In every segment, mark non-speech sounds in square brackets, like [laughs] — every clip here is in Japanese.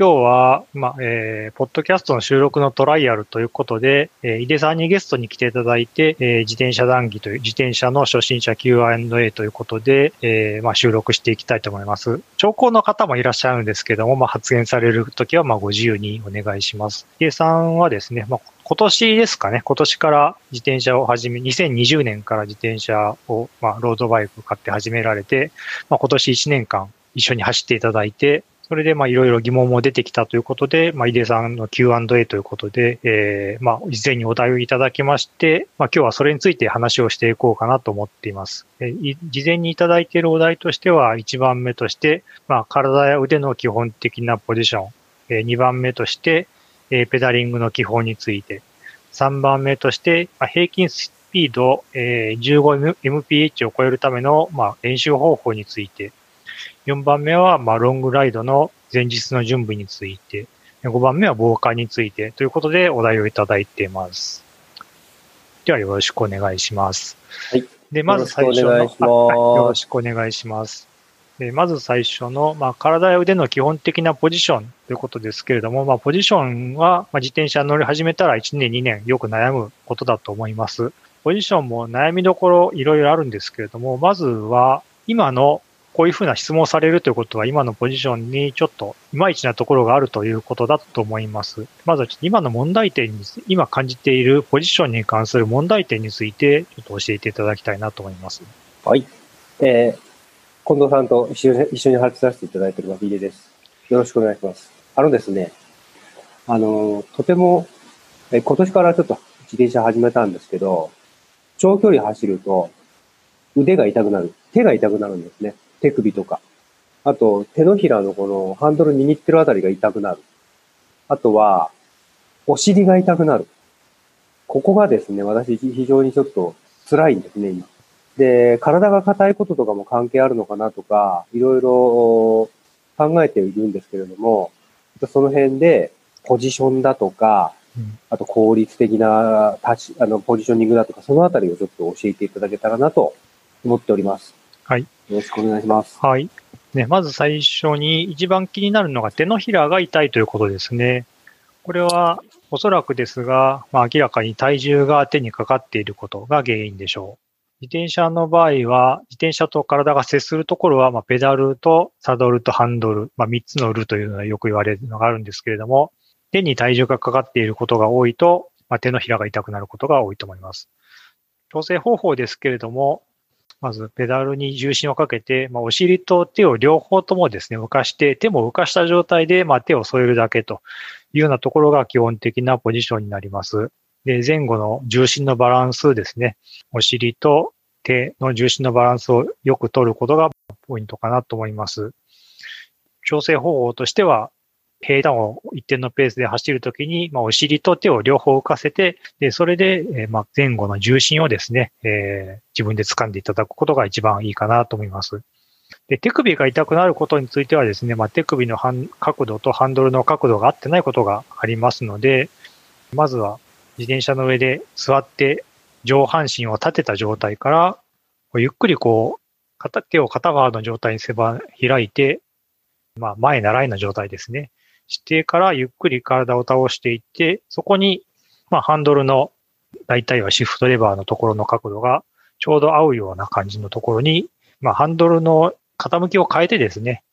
今日は、まあ、えー、ポッドキャストの収録のトライアルということで、えー、井出さんにゲストに来ていただいて、えー、自転車談義という、自転車の初心者 Q&A ということで、えー、まあ、収録していきたいと思います。聴講の方もいらっしゃるんですけども、まあ、発言されるときは、まあ、ご自由にお願いします。井出さんはですね、まあ、今年ですかね、今年から自転車を始め、2020年から自転車を、まあ、ロードバイク買って始められて、まあ、今年1年間一緒に走っていただいて、それで、まあ、いろいろ疑問も出てきたということで、まあ、井出さんの Q&A ということで、えー、まあ、事前にお題をいただきまして、まあ、今日はそれについて話をしていこうかなと思っています。えー、事前にいただいているお題としては、1番目として、まあ、体や腕の基本的なポジション、えー、2番目として、えー、ペダリングの基本について、3番目として、まあ、平均スピード、えー、15mph を超えるための、まあ、練習方法について、4番目は、まあ、ロングライドの前日の準備について、5番目は防火についてということでお題をいただいています。ではよろしくお願いします。はい。で、まず最初の、よろしくお願いします。でまず最初の、まあ、体や腕の基本的なポジションということですけれども、まあ、ポジションは、まあ、自転車乗り始めたら1年、2年よく悩むことだと思います。ポジションも悩みどころいろいろあるんですけれども、まずは今のこういうふうな質問をされるということは、今のポジションにちょっといまいちなところがあるということだと思います。まずは今の問題点に、今感じているポジションに関する問題点について、ちょっと教えていただきたいなと思います。はい。えー、近藤さんと一緒に一緒に話させていただいている脇出です。よろしくお願いします。あのですね、あの、とても、え今年からちょっと自転車始めたんですけど、長距離走ると腕が痛くなる、手が痛くなるんですね。手首とか。あと、手のひらのこのハンドル握ってるあたりが痛くなる。あとは、お尻が痛くなる。ここがですね、私非常にちょっと辛いんですね、今。で、体が硬いこととかも関係あるのかなとか、いろいろ考えているんですけれども、その辺でポジションだとか、あと効率的な立ち、あの、ポジショニングだとか、そのあたりをちょっと教えていただけたらなと思っております。はい。よろしくお願いします。はい。ね、まず最初に一番気になるのが手のひらが痛いということですね。これはおそらくですが、まあ、明らかに体重が手にかかっていることが原因でしょう。自転車の場合は、自転車と体が接するところは、まあ、ペダルとサドルとハンドル、まあ、3つのルというのはよく言われるのがあるんですけれども、手に体重がかかっていることが多いと、まあ、手のひらが痛くなることが多いと思います。調整方法ですけれども、まずペダルに重心をかけて、まあ、お尻と手を両方ともですね、浮かして、手も浮かした状態で、まあ、手を添えるだけというようなところが基本的なポジションになります。で、前後の重心のバランスですね。お尻と手の重心のバランスをよく取ることがポイントかなと思います。調整方法としては、平坦を一定のペースで走るときに、まあ、お尻と手を両方浮かせて、で、それで、えー、まあ、前後の重心をですね、えー、自分で掴んでいただくことが一番いいかなと思います。で、手首が痛くなることについてはですね、まあ、手首の角度とハンドルの角度が合ってないことがありますので、まずは自転車の上で座って上半身を立てた状態から、ゆっくりこう、片手を片側の状態にせば開いて、まあ、前習いの状態ですね。してからゆっくり体を倒していって、そこに、まあ、ハンドルの、大体はシフトレバーのところの角度がちょうど合うような感じのところに、まあ、ハンドルの傾きを変えてですね、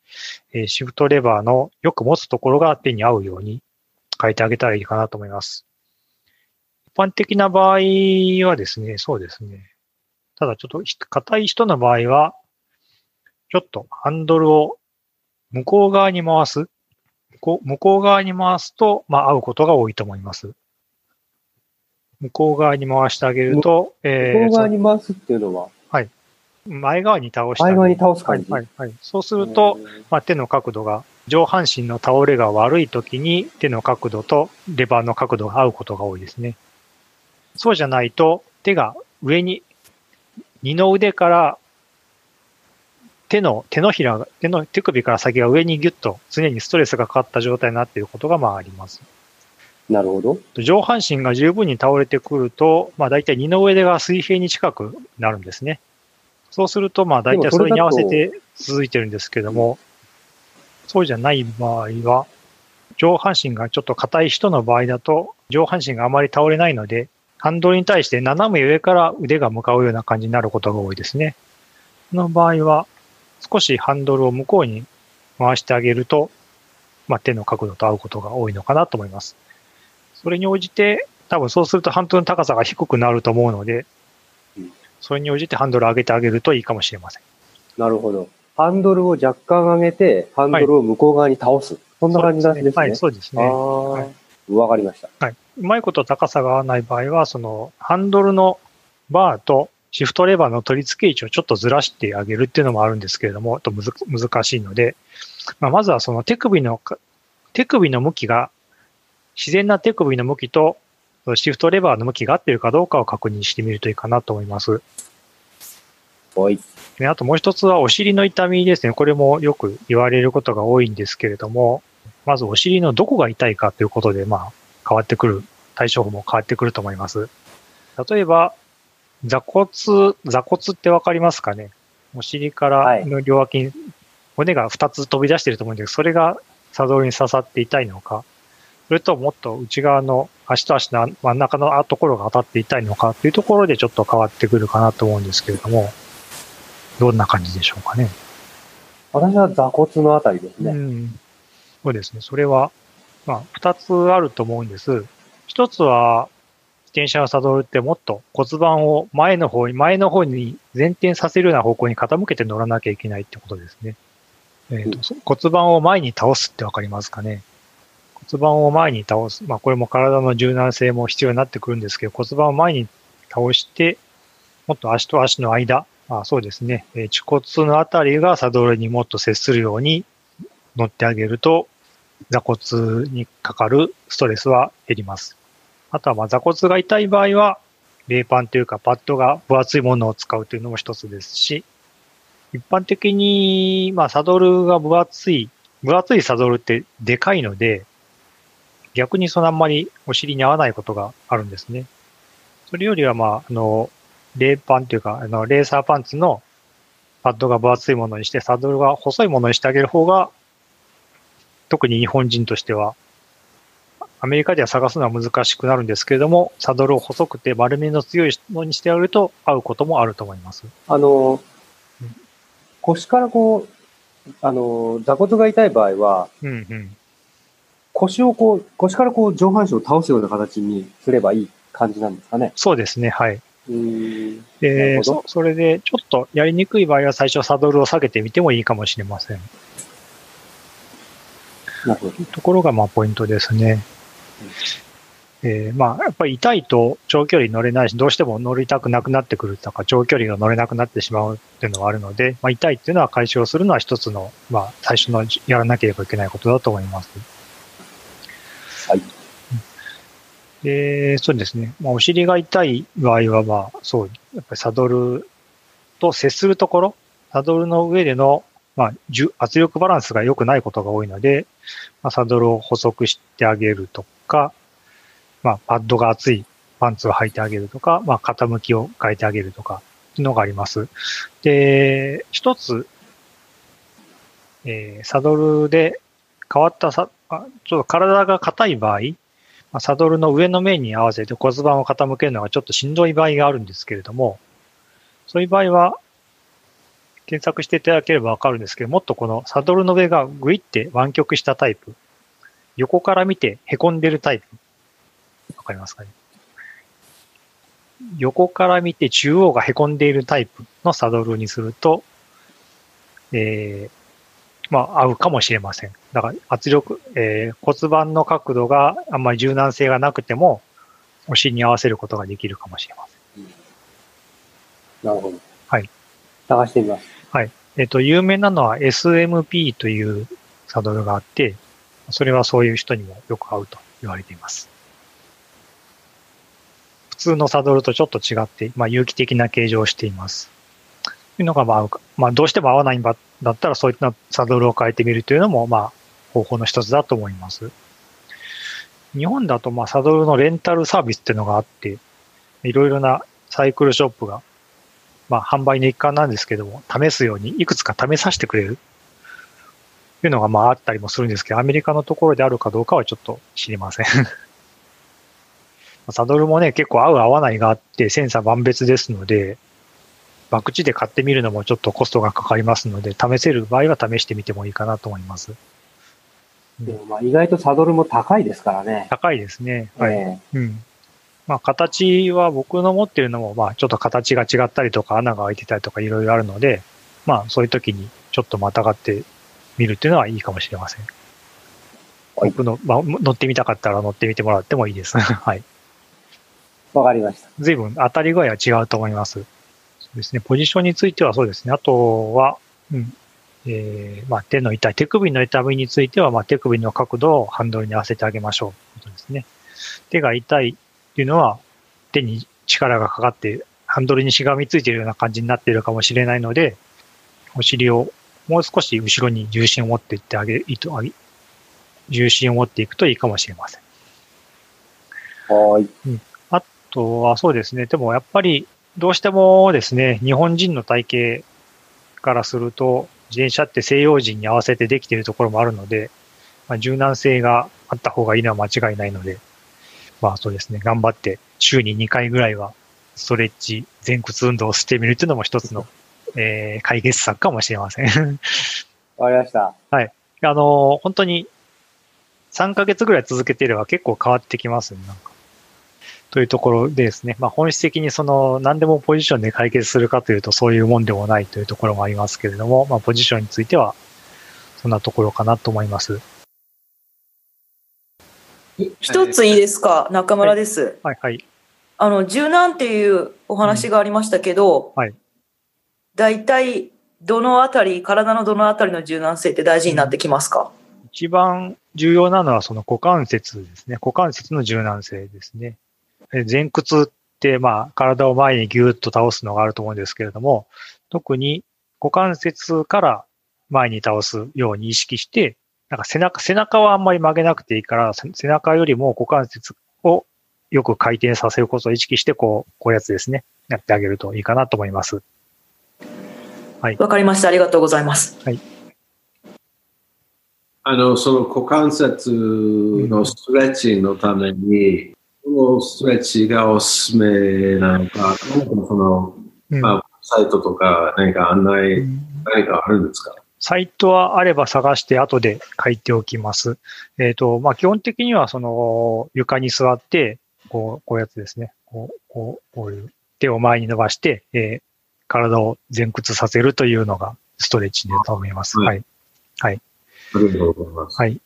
え、シフトレバーのよく持つところが手に合うように変えてあげたらいいかなと思います。一般的な場合はですね、そうですね。ただちょっと硬い人の場合は、ちょっとハンドルを向こう側に回す。こう向こう側に回すと、まあ、合うことが多いと思います。向こう側に回してあげると、えー、向こう側に回すっていうのは？はい。前側に倒して前側に倒す感じ、はい、はい、はい。そうすると、まあ、手の角度が、上半身の倒れが悪い時に手の角度とレバーの角度が合うことが多いですね。そうじゃないと、手が上に、二の腕から手の、手のひら、手の、手首から先が上にギュッと常にストレスがかかった状態になっていることがまああります。なるほど。上半身が十分に倒れてくると、まあ大体二の腕が水平に近くなるんですね。そうすると、まあ大体それに合わせて続いてるんですけども、そうじゃない場合は、上半身がちょっと硬い人の場合だと、上半身があまり倒れないので、ハンドルに対して斜め上から腕が向かうような感じになることが多いですね。その場合は、少しハンドルを向こうに回してあげると、まあ、手の角度と合うことが多いのかなと思います。それに応じて、多分そうするとハンドルの高さが低くなると思うので、それに応じてハンドルを上げてあげるといいかもしれません。なるほど。ハンドルを若干上げて、ハンドルを向こう側に倒す。はい、そんな感じなんですね。はい、そうですね。わ、はい、かりました。はい。うまいこと高さが合わない場合は、その、ハンドルのバーとシフトレバーの取り付け位置をちょっとずらしてあげるっていうのもあるんですけれども、と難しいので、まあ、まずはその手首の、手首の向きが、自然な手首の向きとシフトレバーの向きが合っているかどうかを確認してみるといいかなと思います。はい。あともう一つはお尻の痛みですね。これもよく言われることが多いんですけれども、まずお尻のどこが痛いかということで、まあ、変わってくる、対処法も変わってくると思います。例えば、座骨、座骨ってわかりますかね？お尻からの両脇に骨が2つ飛び出していると思うんですけど、それがサドルに刺さって痛いのか、それともっと内側の足と足の真ん中のところが当たって痛いのか？っていうところでちょっと変わってくるかなと思うんですけれども、どんな感じでしょうかね？私は座骨のあたりですね。うん。そうですね。それは、まあ、二つあると思うんです。一つは、自転車のサドルってもっと骨盤を前の方に、前の方に前転させるような方向に傾けて乗らなきゃいけないってことですね。えーと、うん、骨盤を前に倒すってわかりますかね？骨盤を前に倒す。まあ、これも体の柔軟性も必要になってくるんですけど、骨盤を前に倒して、もっと足と足の間、あそうですね。えー、骨骨のあたりがサドルにもっと接するように乗ってあげると、座骨にかかるストレスは減ります。あとは、まあ座骨が痛い場合は、冷パンというかパッドが分厚いものを使うというのも一つですし、一般的に、まあ、サドルが分厚い、分厚いサドルってでかいので、逆にそのあんまりお尻に合わないことがあるんですね。それよりは、まあ、あの、レーパンというか、あの、レーサーパンツのパッドが分厚いものにして、サドルが細いものにしてあげる方が、特に日本人としては、アメリカでは探すのは難しくなるんですけれども、サドルを細くて丸みの強いのにしてあげると合うこともあると思います。あの、うん、腰からこう、あの、座骨が痛い場合は、うんうん、腰をこう、腰からこう上半身を倒すような形にすればいい感じなんですかね。そうですね、はい。でそ、それでちょっとやりにくい場合は最初サドルを下げてみてもいいかもしれません。なるほど。ところがまあポイントですね。うん、えー、まあやっぱり痛いと長距離乗れないし、どうしても乗りたくなくなってくるとか、長距離が乗れなくなってしまうっていうのはあるので、まあ、痛いっていうのは解消するのは一つの、まあ最初のやらなければいけないことだと思います。はい。で、そうですね。まあ、お尻が痛い場合は、まあ、そう、やっぱりサドルと接するところ、サドルの上での、まあ、圧力バランスが良くないことが多いので、まあ、サドルを細くしてあげるとか、まあ、パッドが厚いパンツを履いてあげるとか、まあ、傾きを変えてあげるとか、いうのがあります。で、一つ、えー、サドルで変わったさ、ちょっと体が硬い場合、ま、サドルの上の面に合わせて骨盤を傾けるのがちょっとしんどい場合があるんですけれども、そういう場合は、検索していただければわかるんですけど、もっとこのサドルの上がグイって湾曲したタイプ、横から見て凹んでるタイプ、わかりますかね？横から見て中央が凹んでいるタイプのサドルにすると、えー、まあ、合うかもしれません。だから圧力、えー、骨盤の角度があんまり柔軟性がなくても、お尻に合わせることができるかもしれません。うん、なるほど。はい。探してみます。はい。えっ、ー、と、有名なのは SMP というサドルがあって、それはそういう人にもよく合うと言われています。普通のサドルとちょっと違って、まあ、有機的な形状をしています。というのが、まあ、まあ、どうしても合わないんだったら、そういったサドルを変えてみるというのも、まあ、方法の一つだと思います。日本だと、まあ、サドルのレンタルサービスっていうのがあって、いろいろなサイクルショップが、まあ、販売の一環なんですけども、試すようにいくつか試させてくれる。いうのがまああったりもするんですけど、アメリカのところであるかどうかはちょっと知りません。[laughs] サドルもね、結構合う合わないがあって、センサー万別ですので、バクチで買ってみるのもちょっとコストがかかりますので、試せる場合は試してみてもいいかなと思います。でもまあ意外とサドルも高いですからね。高いですね。はい。えー、うん。まあ形は僕の持ってるのも、まあちょっと形が違ったりとか穴が開いてたりとかいろいろあるので、まあそういう時にちょっとまたがってみるっていうのはいいかもしれません。はい、僕の、まあ乗ってみたかったら乗ってみてもらってもいいです。[laughs] はい。わかりました。随分当たり具合は違うと思います。そうですね。ポジションについてはそうですね。あとは、うん。えー、まあ、手の痛い、手首の痛みについては、まあ、手首の角度をハンドルに合わせてあげましょうということですね。手が痛いっていうのは、手に力がかかって、ハンドルにしがみついているような感じになっているかもしれないので、お尻をもう少し後ろに重心を持っていってあげる、重心を持っていくといいかもしれません。はい。うん。あとはそうですね。でもやっぱりどうしてもですね、日本人の体型からすると、自転車って西洋人に合わせてできているところもあるので、まあ、柔軟性があった方がいいのは間違いないので、まあそうですね、頑張って週に2回ぐらいはストレッチ、前屈運動をしてみるというのも一つの、えー、解決策かもしれません。[laughs] わかりました。はい。あの、本当に3ヶ月ぐらい続けていれば結構変わってきますね、なんか。というところでですね、まあ、本質的にその何でもポジションで解決するかというとそういうもんでもないというところもありますけれども、まあ、ポジションについてはそんなところかなと思います。一ついいですか、中村です。はい、はい、あの、柔軟っていうお話がありましたけど、うん、はい。大体、どのあたり、体のどのあたりの柔軟性って大事になってきますか、一番重要なのはその股関節ですね。股関節の柔軟性ですね。前屈って、まあ、体を前にギューッと倒すのがあると思うんですけれども、特に股関節から前に倒すように意識して、なんか背中、背中はあんまり曲げなくていいから、背中よりも股関節をよく回転させることを意識して、こう、こういうやつですね。やってあげるといいかなと思います。はい。わかりました。ありがとうございます。はい。あの、その股関節のストレッチのために、のストレッチがおすすめなのか、何かその、まあ、サイトとか何か案内、何かあるんですか？サイトはあれば探して後で書いておきます。えっ、ー、と、まあ、基本的にはその床に座って、こう、こういうやつですね。こう、こう、こういう手を前に伸ばして、えー、体を前屈させるというのがストレッチだと思います。はい。はい。ありがとうございます。はい。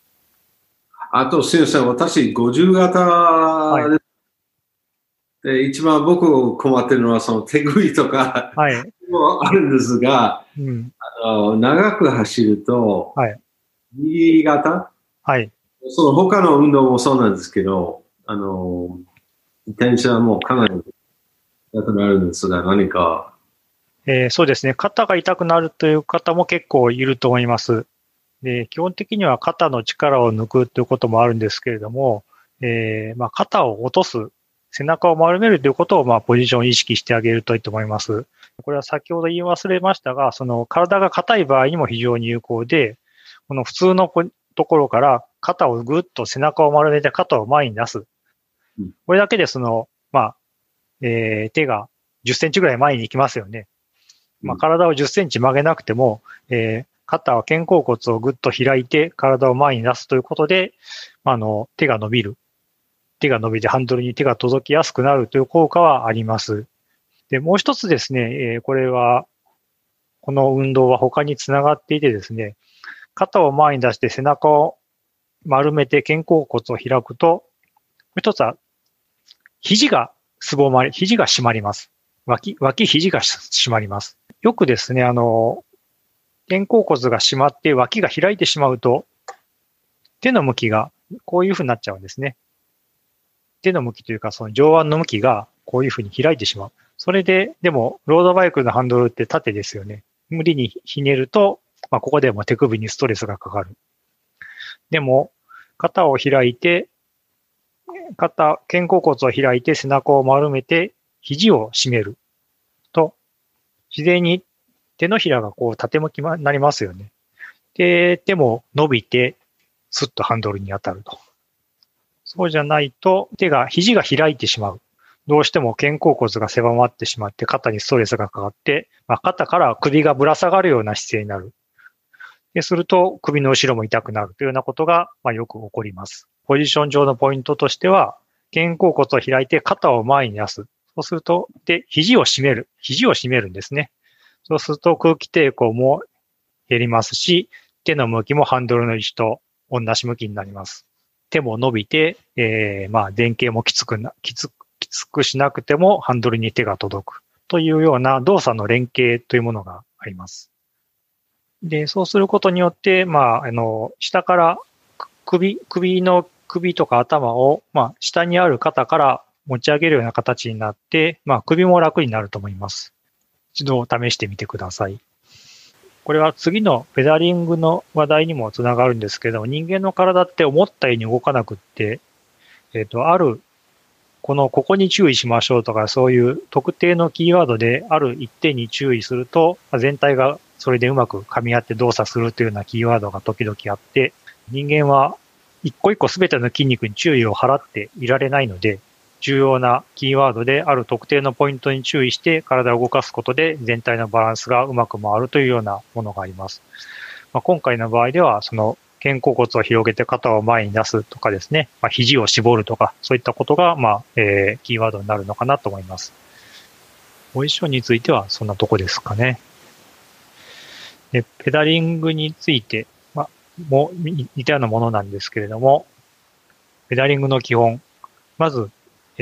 あと、先生、私、50型で、はい、一番僕困ってるのは、その手首とか、はい、もあるんですが、うん、あの長く走ると、はい、右型、はい、その他の運動もそうなんですけど、あの、自転車もかなり痛くなるんですが、何か。えー、そうですね。肩が痛くなるという方も結構いると思います。で、基本的には肩の力を抜くということもあるんですけれども、えー、まあ、肩を落とす、背中を丸めるということを、まあ、ポジションを意識してあげるといいと思います。これは先ほど言い忘れましたが、その体が硬い場合にも非常に有効で、この普通のところから肩をぐっと背中を丸めて肩を前に出す。これだけでその、まあ、えー、手が10センチぐらい前に行きますよね。まあ、体を10センチ曲げなくても、えー、肩は肩甲骨をぐっと開いて体を前に出すということで、あの、手が伸びる。手が伸びてハンドルに手が届きやすくなるという効果はあります。で、もう一つですね、えー、これは、この運動は他につながっていてですね、肩を前に出して背中を丸めて肩甲骨を開くと、もう一つは、肘がすぼまり、肘が締まります。脇、脇肘が締まります。よくですね、あの、肩甲骨が締まって脇が開いてしまうと、手の向きがこういうふうになっちゃうんですね。手の向きというか、その上腕の向きがこういうふうに開いてしまう。それで、でも、ロードバイクのハンドルって縦ですよね。無理にひねると、まあ、ここでも手首にストレスがかかる。でも、肩を開いて、肩、肩甲骨を開いて背中を丸めて、肘を締める、自然に手のひらがこう縦向きになりますよね。で、手も伸びて、スッとハンドルに当たると。そうじゃないと、手が、肘が開いてしまう。どうしても肩甲骨が狭まってしまって、肩にストレスがかかって、まあ、肩から首がぶら下がるような姿勢になる。で、すると、首の後ろも痛くなるというようなことが、まあ、よく起こります。ポジション上のポイントとしては、肩甲骨を開いて肩を前に出す。そうすると、で、肘を締める。肘を締めるんですね。そうすると空気抵抗も減りますし、手の向きもハンドルの位置と同じ向きになります。手も伸びて、えー、まあ、電形もきつくな、きつく、きつくしなくてもハンドルに手が届くというような動作の連携というものがあります。で、そうすることによって、まあ、あの、下から首、首の首とか頭を、まあ、下にある肩から持ち上げるような形になって、まあ、首も楽になると思います。一度試してみてください。これは次のペダリングの話題にもつながるんですけど、人間の体って思ったように動かなくって、えっ、と、ある、この、ここに注意しましょうとか、そういう特定のキーワードである一点に注意すると、全体がそれでうまく噛み合って動作するというようなキーワードが時々あって、人間は一個一個すべての筋肉に注意を払っていられないので、重要なキーワードである特定のポイントに注意して体を動かすことで全体のバランスがうまく回るというようなものがあります。まあ、今回の場合では、その肩甲骨を広げて肩を前に出すとかですね、まあ、肘を絞るとか、そういったことが、まあ、えー、キーワードになるのかなと思います。ポジションについてはそんなとこですかね。で、ペダリングについて、まあ、も似たようなものなんですけれども、ペダリングの基本。まず、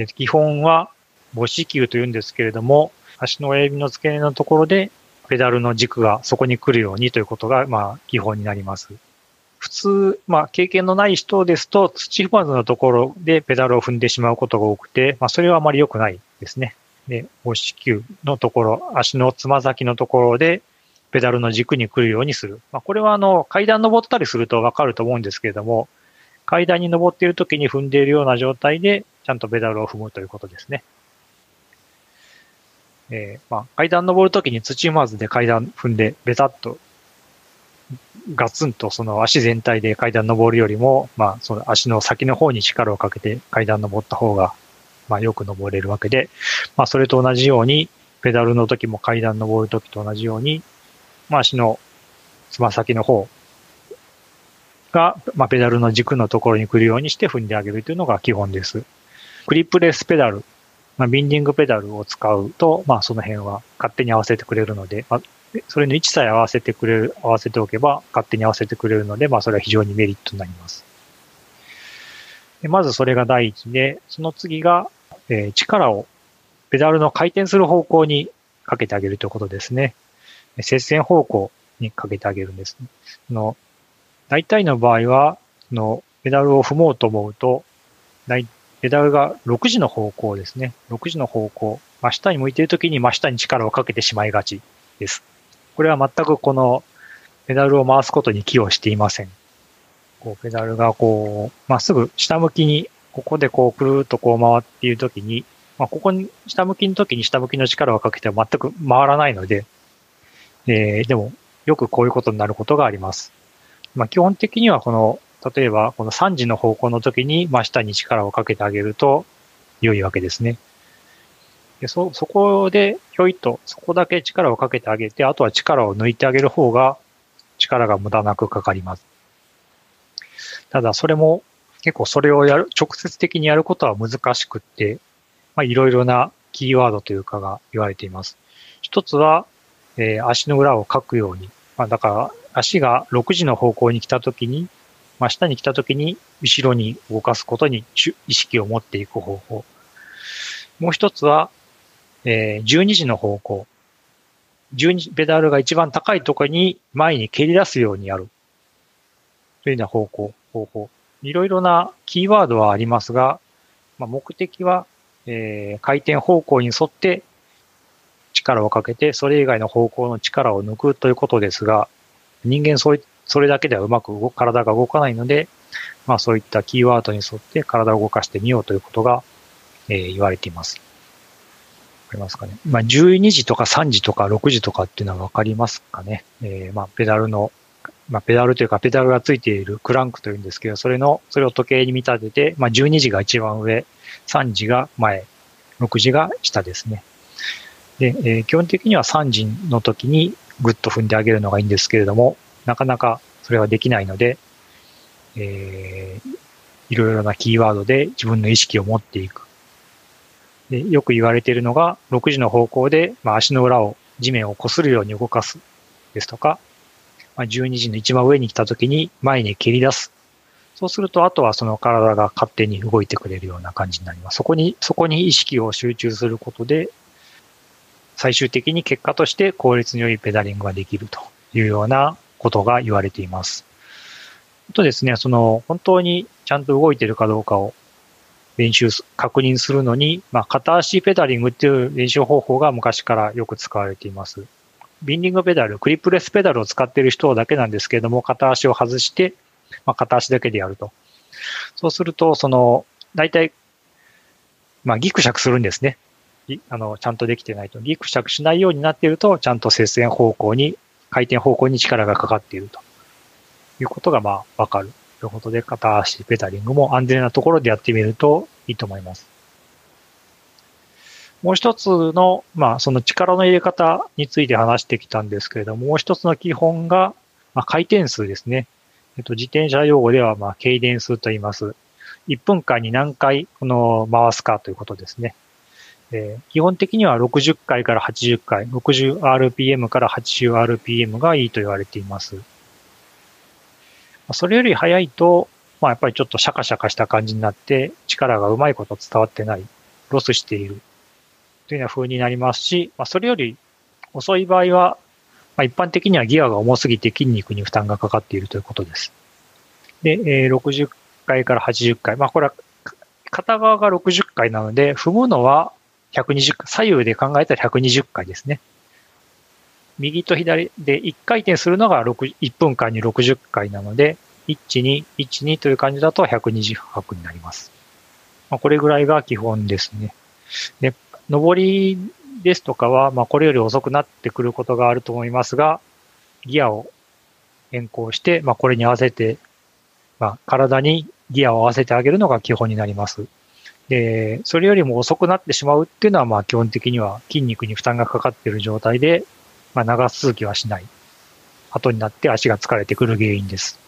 え基本は母子球というんですけれども、足の親指の付け根のところでペダルの軸がそこに来るようにということが、まあ、基本になります。普通、まあ、経験のない人ですと、土踏まずのところでペダルを踏んでしまうことが多くて、まあ、それはあまり良くないですね。で、母子球のところ、足のつま先のところで、ペダルの軸に来るようにする。まあ、これはあの、階段登ったりするとわかると思うんですけれども、階段に登っている時に踏んでいるような状態で、ちゃんとペダルを踏むということですね。えー、まあ、階段登るときに土踏まずで階段踏んで、ベタっと、ガツンとその足全体で階段登るよりも、まあ、その足の先の方に力をかけて階段登った方が、まあ、よく登れるわけで、まあ、それと同じように、ペダルの時も階段登る時と同じように、まあ、足のつま先の方が、まあ、ペダルの軸のところに来るようにして踏んであげるというのが基本です。クリップレスペダル、まあ、ビンディングペダルを使うと、まあ、その辺は勝手に合わせてくれるので、まあ、それの位置さえ合わせてくれる、合わせておけば勝手に合わせてくれるので、まあ、それは非常にメリットになります。でまずそれが第一で、その次が、えー、力をペダルの回転する方向にかけてあげるということですね。接線方向にかけてあげるんです、ね。の大体の場合は、のペダルを踏もうと思うと、ペダルが6時の方向ですね。6時の方向。真下に向いているときに真下に力をかけてしまいがちです。これは全くこのペダルを回すことに寄与していません。こうペダルがこう、まっすぐ下向きに、ここでこうくるっとこう回っているときに、まあ、ここに下向きのときに下向きの力をかけては全く回らないので、えー、でもよくこういうことになることがあります。まあ、基本的にはこの、例えばこの3時の方向の時に真下に力をかけてあげると良いわけですね。でそ、そこでひょいっとそこだけ力をかけてあげて、あとは力を抜いてあげる方が力が無駄なくかかります。ただそれも結構それをやる、直接的にやることは難しくって、まあ、いろいろなキーワードというかが言われています。一つは、えー、足の裏をかくように。まあ、だから、足が6時の方向に来たときに、真下に来たときに、後ろに動かすことに意識を持っていく方法。もう一つは、えー、12時の方向。12ペダルが一番高いところに前に蹴り出すようにやる。というような方向、方法。いろいろなキーワードはありますが、まあ、目的は、えー、回転方向に沿って力をかけて、それ以外の方向の力を抜くということですが、人間それそれだけではうまく動体が動かないので、まあそういったキーワードに沿って体を動かしてみようということが、えー、言われています。わかりますかね？まあ12時とか3時とか6時とかっていうのはわかりますかね？えー、まあペダルのまあ、ペダルというか、ペダルがついているクランクというんですけど、それの、それを時計に見立てて、まあ、12時が一番上、3時が前、6時が下ですね。で、えー、基本的には3時の時にグッと踏んであげるのがいいんですけれども、なかなかそれはできないので、えー、いろいろなキーワードで自分の意識を持っていく。でよく言われているのが、6時の方向で、まあ、足の裏を地面を擦るように動かすですとか、まあ、12時の一番上に来た時に前に蹴り出す。そうすると、あとはその体が勝手に動いてくれるような感じになります。そこに、そこに意識を集中することで、最終的に結果として効率の良いペダリングができるというようなことが言われています。とですね、その本当にちゃんと動いているかどうかを練習、確認するのに、まあ、片足ペダリングっていう練習方法が昔からよく使われています。ビンディングペダル、クリップレスペダルを使っている人だけなんですけれども、片足を外して、まあ、片足だけでやると。そうすると、その、大体、まあ、ギクシャクするんですね。あの、ちゃんとできてないと。ギクシャクしないようになっていると、ちゃんと接線方向に、回転方向に力がかかっているということが、まあ、わかる。ということで、片足ペダリングも安全なところでやってみるといいと思います。もう一つの、まあ、その力の入れ方について話してきたんですけれども、もう一つの基本が、まあ、回転数ですね。えっと、自転車用語では、まあ、軽電数と言います。1分間に何回、この、回すかということですね。えー、基本的には60回から80回、60rpm から 80rpm がいいと言われています。それより早いと、まあやっぱりちょっとシャカシャカした感じになって、力がうまいこと伝わってない、ロスしている、というような風になりますし、まあそれより遅い場合は、まあ一般的にはギアが重すぎて筋肉に負担がかかっているということです。で、えー、60回から80回。まあこれは片側が60回なので、踏むのは120回、左右で考えたら120回ですね。右と左で1回転するのが6 1分間に60回なので、1、2、1、2という感じだと120拍になります。まあ、これぐらいが基本ですね。で、上りですとかは、まあ、これより遅くなってくることがあると思いますが、ギアを変更して、まあ、これに合わせて、まあ、体にギアを合わせてあげるのが基本になります。で、それよりも遅くなってしまうっていうのは、まあ、基本的には筋肉に負担がかかっている状態で、まあ、長続きはしない。後になって足が疲れてくる原因です。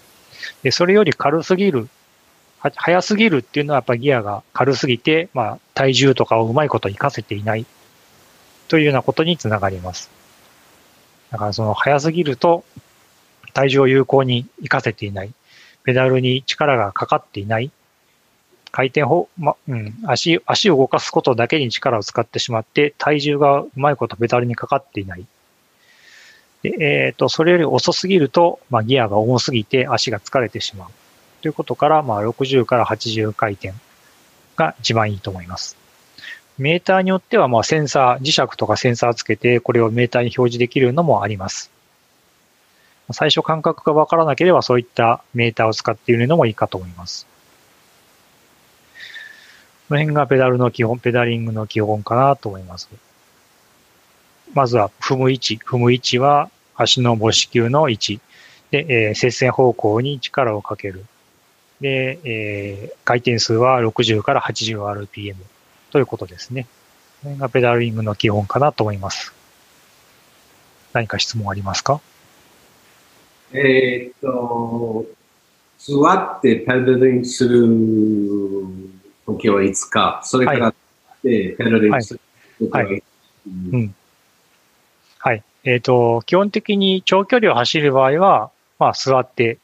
で、それより軽すぎる、速すぎるっていうのはやっぱギアが軽すぎて、まあ、体重とかをうまいこと活かせていないというようなことにつながります。だからその速すぎると体重を有効に活かせていない。ペダルに力がかかっていない。回転法、ま、うん、足、足を動かすことだけに力を使ってしまって、体重がうまいことペダルにかかっていない。で、えっ、ー、と、それより遅すぎると、まあ、ギアが重すぎて足が疲れてしまう。ということから、まあ、60から80回転が一番いいと思います。メーターによっては、まあ、センサー、磁石とかセンサーつけて、これをメーターに表示できるのもあります。最初感覚がわからなければ、そういったメーターを使っているのもいいかと思います。この辺がペダルの基本、ペダリングの基本かなと思います。まずは踏む位置。踏む位置は足の母子球の位置。で、えー、接線方向に力をかける。で、えー、回転数は60から 80rpm ということですね。これがペダリングの基本かなと思います。何か質問ありますか？えー、っと、座ってペダリングする時はいつか、それから、はい、ペダリングする時はい、はい、うんはい。えっ、ー、と、基本的に長距離を走る場合は、まあ、座って、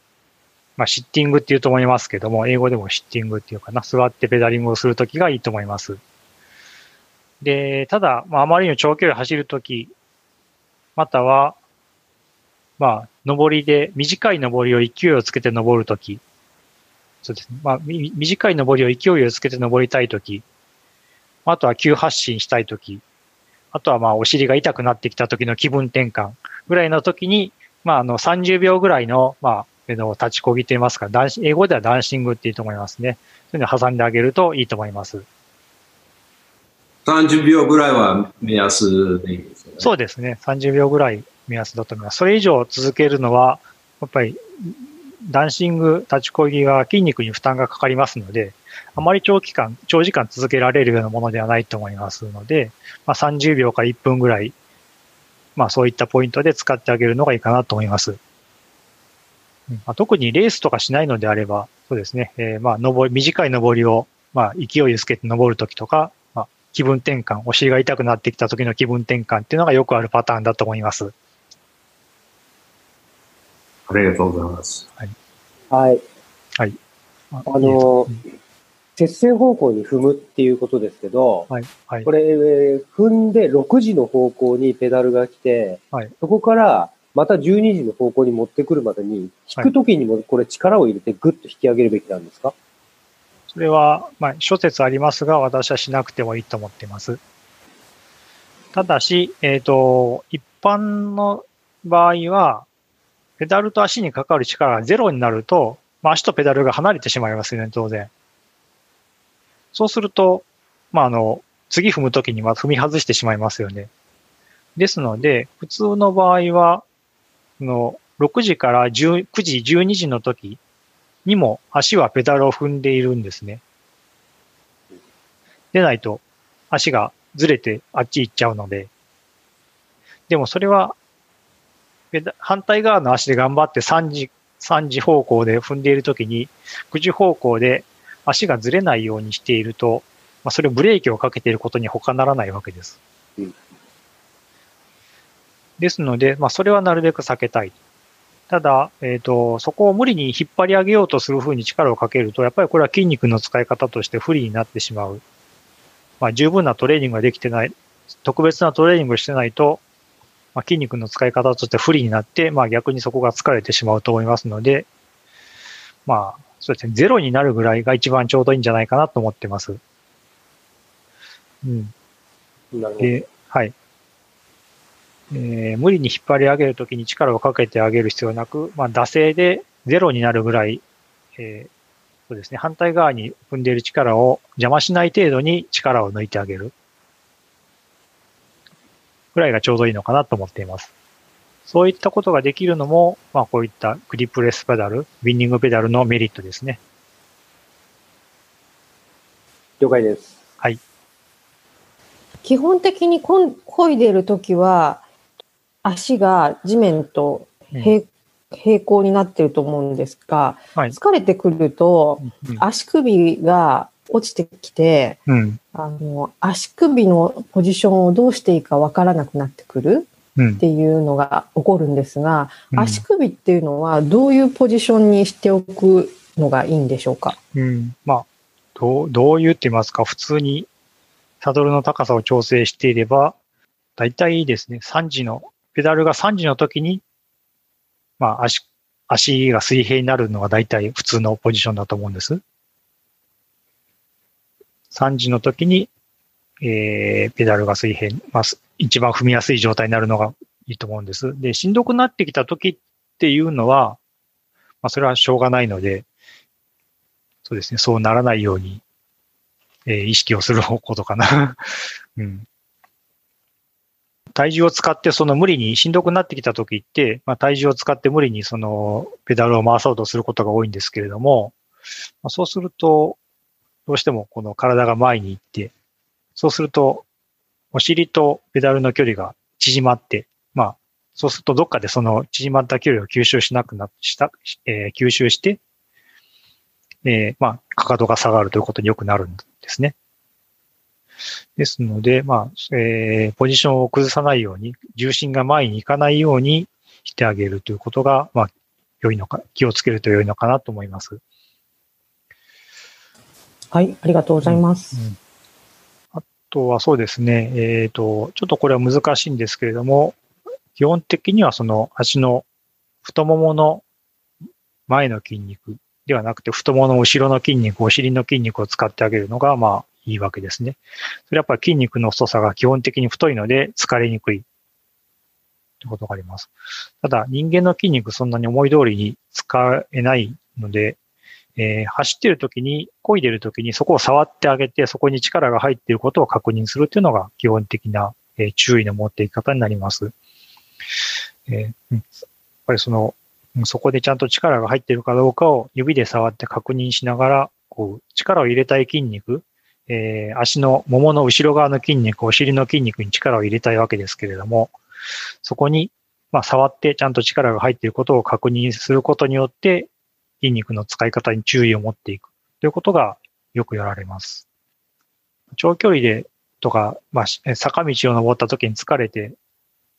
まあ、シッティングって言うと思いますけども、英語でもシッティングっていうかな、座ってペダリングをするときがいいと思います。で、ただ、まあ、あまりに長距離走るとき、または、まあ、上りで、短い上りを勢いをつけて登るとき、そうですね。まあ、短い上りを勢いをつけて登りたいとき、あとは急発進したいとき、あとはまあお尻が痛くなってきた時の気分転換ぐらいの時に、まああの30秒ぐらいの、まあ、の立ちこぎと言いますか、英語ではダンシングっていいと思いますね。そういうのを挟んであげるといいと思います。30秒ぐらいは目安でいいですね。そうですね。30秒ぐらい目安だと思います。それ以上続けるのは、やっぱり、ダンシング、立ちこぎは筋肉に負担がかかりますので、あまり長期間、長時間続けられるようなものではないと思いますので、まあ、30秒から1分ぐらい、まあそういったポイントで使ってあげるのがいいかなと思います。まあ、特にレースとかしないのであれば、そうですね、えー、まあ登り、短い登りを、まあ勢いをつけて登るときとか、まあ気分転換、お尻が痛くなってきた時の気分転換っていうのがよくあるパターンだと思います。ありがとうございます。はい。はい。はい。あの、接線方向に踏むっていうことですけど、はい。はい、これ、えー、踏んで6時の方向にペダルが来て、はい、そこからまた12時の方向に持ってくるまでに、引くときにもこれ力を入れてグッと引き上げるべきなんですか、それは、まあ、諸説ありますが、私はしなくてもいいと思っています。ただし、えっ、ー、と、一般の場合は、ペダルと足にかかる力がゼロになると、まあ、足とペダルが離れてしまいますよね、当然。そうすると、まあ、あの、次踏むときには踏み外してしまいますよね。ですので、普通の場合は、の6時から9時、12時の時にも足はペダルを踏んでいるんですね。でないと足がずれてあっち行っちゃうので。でもそれは反対側の足で頑張って3時、3時方向で踏んでいるときに、9時方向で足がずれないようにしていると、まあ、それをブレーキをかけていることに他ならないわけです。ですので、まあ、それはなるべく避けたい。ただ、えっ、ー、と、そこを無理に引っ張り上げようとするふうに力をかけると、やっぱりこれは筋肉の使い方として不利になってしまう。まあ、十分なトレーニングができてない、特別なトレーニングをしてないと、まあ、筋肉の使い方として不利になって、まあ逆にそこが疲れてしまうと思いますので、まあ、そうですね、ゼロになるぐらいが一番ちょうどいいんじゃないかなと思ってます。うん。なるほど。えはい。えー、無理に引っ張り上げるときに力をかけてあげる必要なく、まあ、惰性でゼロになるぐらい、えー、そうですね、反対側に踏んでいる力を邪魔しない程度に力を抜いてあげる。ぐらいがちょうどいいのかなと思っています。そういったことができるのも、まあこういったグリップレスペダル、ウィンニングペダルのメリットですね。了解です。はい。基本的にこん漕いでるときは、足が地面と平,、平行になってると思うんですが、はい、疲れてくると、足首が落ちてきて、うん、あの足首のポジションをどうしていいかわからなくなってくるっていうのが起こるんですが、うん、足首っていうのはどういうポジションにしておくのがいいんでしょうか、うん、まあどうどういうって言いますか？普通にサドルの高さを調整していれば大体ですね。3時のペダルが3時の時にまあ足足が水平になるのが大体普通のポジションだと思うんです。3時の時に、えー、ペダルが水平、まあ、一番踏みやすい状態になるのがいいと思うんです。で、しんどくなってきた時っていうのは、まあ、それはしょうがないので、そうですね、そうならないように、えー、意識をする方向かな。[laughs] うん。体重を使ってその無理にしんどくなってきた時って、まあ、体重を使って無理にそのペダルを回そうとすることが多いんですけれども、まあ、そうすると、どうしてもこの体が前に行って、そうすると、お尻とペダルの距離が縮まって、まあ、そうするとどっかでその縮まった距離を吸収しなくなした、えー、吸収して、えー、まあ、かかとが下がるということによくなるんですね。ですので、まあ、えー、ポジションを崩さないように、重心が前に行かないようにしてあげるということが、まあ、良いのか、気をつけると良いのかなと思います。はい、ありがとうございます。うん、あとはそうですね、えっ、ー、と、ちょっとこれは難しいんですけれども、基本的にはその足の太ももの前の筋肉ではなくて、太ももの後ろの筋肉、お尻の筋肉を使ってあげるのが、まあ、いいわけですね。それはやっぱり筋肉の太さが基本的に太いので疲れにくいということがあります。ただ、人間の筋肉そんなに思い通りに使えないので、えー、走ってる時に、漕いでる時にそこを触ってあげて、そこに力が入っていることを確認するというのが基本的な、えー、注意の持っていき方になります。えー、やっぱりその、そこでちゃんと力が入っているかどうかを指で触って確認しながら、こう、力を入れたい筋肉、えー、足の、ももの後ろ側の筋肉、お尻の筋肉に力を入れたいわけですけれども、そこに、まあ、触ってちゃんと力が入っていることを確認することによって、筋肉の使い方に注意を持っていくということがよくやられます。長距離でとか、まあ、坂道を登った時に疲れて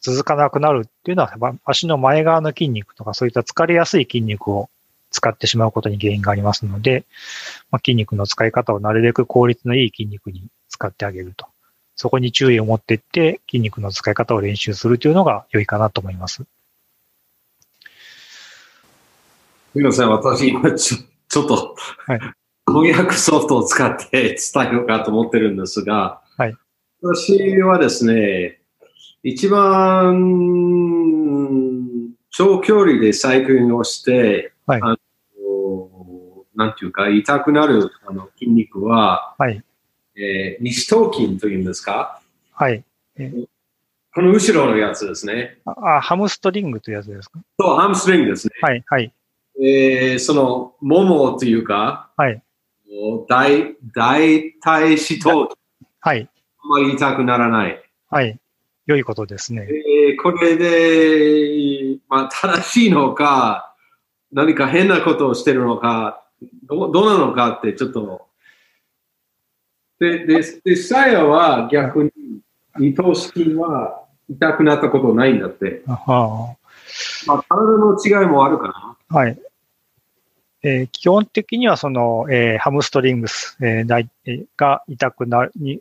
続かなくなるっていうのは、足の前側の筋肉とかそういった疲れやすい筋肉を使ってしまうことに原因がありますので、まあ、筋肉の使い方をなるべく効率のいい筋肉に使ってあげると。そこに注意を持っていって筋肉の使い方を練習するというのが良いかなと思います。すみません、私今ちょちょっと、はい、翻訳ソフトを使って伝えようかと思ってるんですが、はい、私はですね、一番長距離でサイクリングをして、はい、あのなんていうか、痛くなるあの筋肉は、はい、えー、西頭筋というんですか？はい。この後ろのやつですね。あ、ハムストリングというやつですか？そう、ハムストリングですね。はい、はい。えー、その、ももというか、はい。大、大体死と、はい。あまり痛くならない。はい。良いことですね。えー、これで、まあ、正しいのか、何か変なことをしてるのか、どどうなのかってちょっと。で、で、で、サヤは逆に、二頭筋は痛くなったことないんだって。はあ、まあ、体の違いもあるかな。はい。えー、基本的にはその、えー、ハムストリングス、えー、が痛くなるに、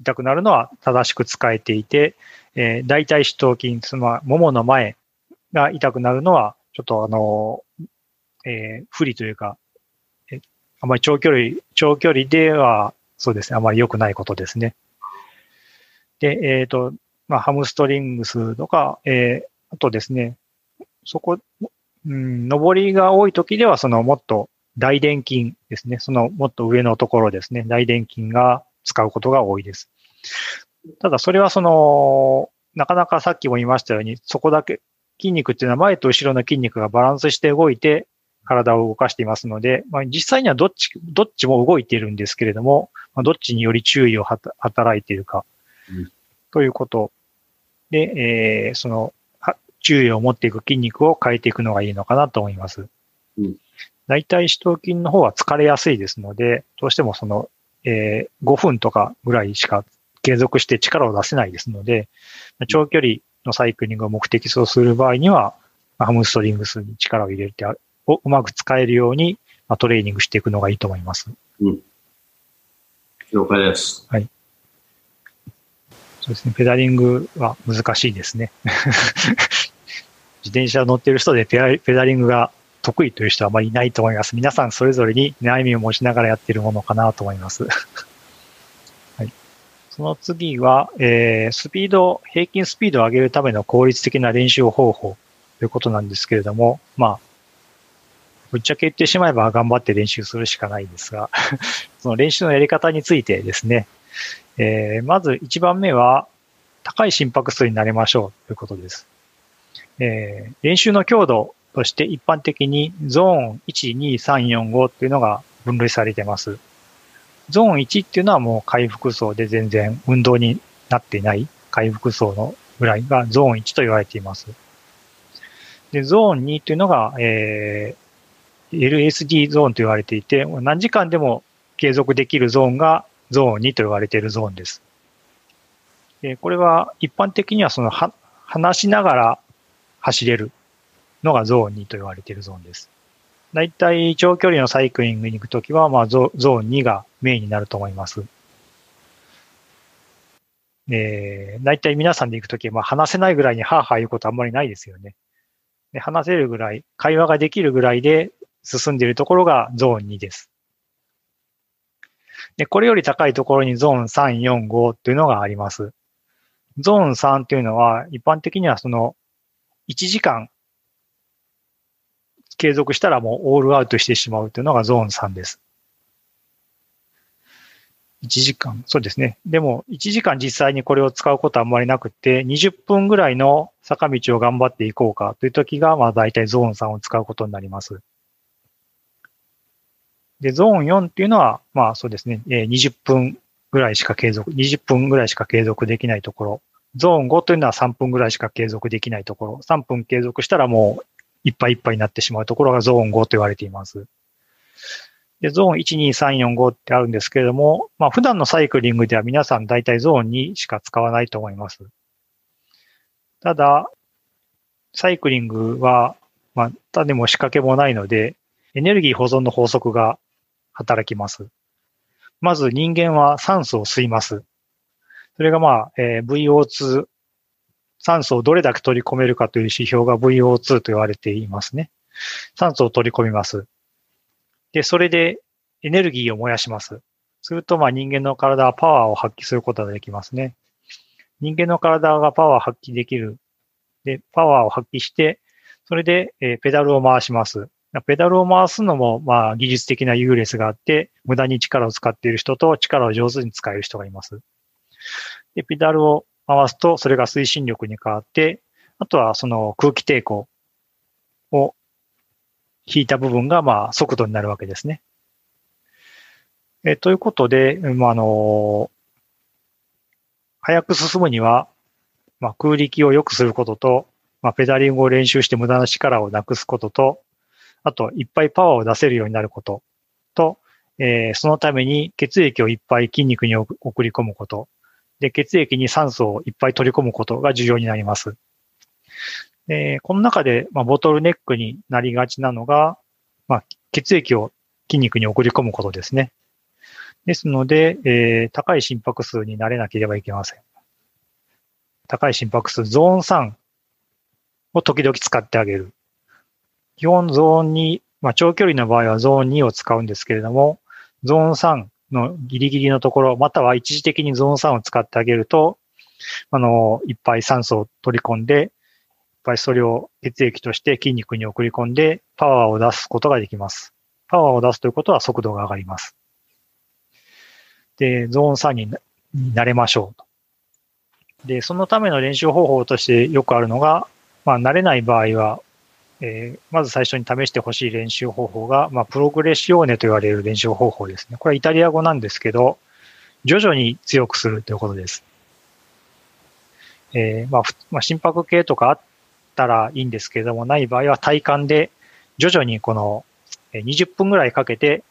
痛くなるのは正しく使えていて、えー、大腿四頭筋、その、ももの前が痛くなるのは、ちょっとあの、えー、不利というか、えあまり長距離、長距離では、そうですね、あまり良くないことですね。で、えっ、ー、と、まあ、ハムストリングスとか、えー、あとですね、そこ、うん、上りが多い時では、そのもっと大臀筋ですね。そのもっと上のところですね。大臀筋が使うことが多いです。ただそれはその、なかなかさっきも言いましたように、そこだけ、筋肉っていうのは前と後ろの筋肉がバランスして動いて体を動かしていますので、まあ、実際にはどっち、どっちも動いているんですけれども、まあ、どっちにより注意を働いているか、ということで、えー、その注意を持っていく筋肉を変えていくのがいいのかなと思います。うん、大体、四頭筋の方は疲れやすいですので、どうしてもその、えー、5分とかぐらいしか継続して力を出せないですので、長距離のサイクリングを目的とする場合には、ハムストリングスに力を入れて、をうまく使えるように、まあ、トレーニングしていくのがいいと思います。うん。了解です。はい。そうですね。ペダリングは難しいですね。自転車乗ってる人でペダリングが得意という人はあまりいないと思います。皆さんそれぞれに悩みを持ちながらやっているものかなと思います。はい、その次は、えー、スピード、平均スピードを上げるための効率的な練習方法ということなんですけれども、まあ、ぶっちゃけ言ってしまえば頑張って練習するしかないんですが、[laughs] その練習のやり方についてですね、えー、まず1番目は、高い心拍数になりましょうということです。えー、練習の強度として一般的にゾーン1、2、3、4、5っていうのが分類されてます。ゾーン1っていうのはもう回復層で全然運動になっていない回復層のぐらいがゾーン1と言われています。で、ゾーン2っていうのが、えー、LSD ゾーンと言われていて、何時間でも継続できるゾーンがゾーン2と言われているゾーンです。でこれは一般的にはそのは話しながら走れるのがゾーン2と言われているゾーンです。だいたい長距離のサイクリングに行くときは、まあゾ、ゾーン2がメインになると思います。えー、だいたい皆さんで行くとき、まあ話せないぐらいにハーハー言うことあんまりないですよね。で話せるぐらい、会話ができるぐらいで進んでいるところがゾーン2です。で、これより高いところにゾーン3、4、5というのがあります。ゾーン3というのは、一般的にはその1時間継続したらもうオールアウトしてしまうというのがゾーン3です。1時間、そうですね。でも、1時間実際にこれを使うことはあんまりなくて、20分ぐらいの坂道を頑張っていこうかという時が、まあ大体ゾーン3を使うことになります。で、ゾーン4っていうのは、まあそうですね、20分ぐらいしか継続、20分ぐらいしか継続できないところ。ゾーン5というのは3分ぐらいしか継続できないところ。3分継続したらもういっぱいいっぱいになってしまうところがゾーン5と言われています。で、ゾーン1、2、3、4、5ってあるんですけれども、まあ普段のサイクリングでは皆さん大体ゾーン2しか使わないと思います。ただ、サイクリングは、まあ、種も仕掛けもないので、エネルギー保存の法則が働きます。まず人間は酸素を吸います。それがまあ、えー、VO2、酸素をどれだけ取り込めるかという指標が VO2 と言われていますね。酸素を取り込みます。で、それでエネルギーを燃やします。すると、まあ人間の体はパワーを発揮することができますね。人間の体がパワーを発揮できる。で、パワーを発揮して、それで、えー、ペダルを回します。ペダルを回すのも、まあ、技術的な優劣があって、無駄に力を使っている人と力を上手に使える人がいます。で、ペダルを回すと、それが推進力に変わって、あとはその空気抵抗を引いた部分が、まあ、速度になるわけですね。えということで、まあ、あの、早く進むには、まあ、空力を良くすることと、まあ、ペダリングを練習して無駄な力をなくすことと、あと、いっぱいパワーを出せるようになることと、えー、そのために血液をいっぱい筋肉に送り込むこと。で、血液に酸素をいっぱい取り込むことが重要になります。でこの中で、まあ、ボトルネックになりがちなのが、まあ、血液を筋肉に送り込むことですね。ですので、えー、高い心拍数になれなければいけません。高い心拍数、ゾーン3を時々使ってあげる。基本ゾーン2、まあ、長距離の場合はゾーン2を使うんですけれども、ゾーン3のギリギリのところ、または一時的にゾーン3を使ってあげると、あの、いっぱい酸素を取り込んで、いっぱいそれを血液として筋肉に送り込んで、パワーを出すことができます。パワーを出すということは速度が上がります。で、ゾーン3になれましょう。で、そのための練習方法としてよくあるのが、まあ、慣れない場合は、えー、まず最初に試してほしい練習方法が、まあ、プログレッシオーネと言われる練習方法ですね。これはイタリア語なんですけど、徐々に強くするということです。えー、まあ、まあ、心拍計とかあったらいいんですけれども、ない場合は体感で徐々にこの20分ぐらいかけて、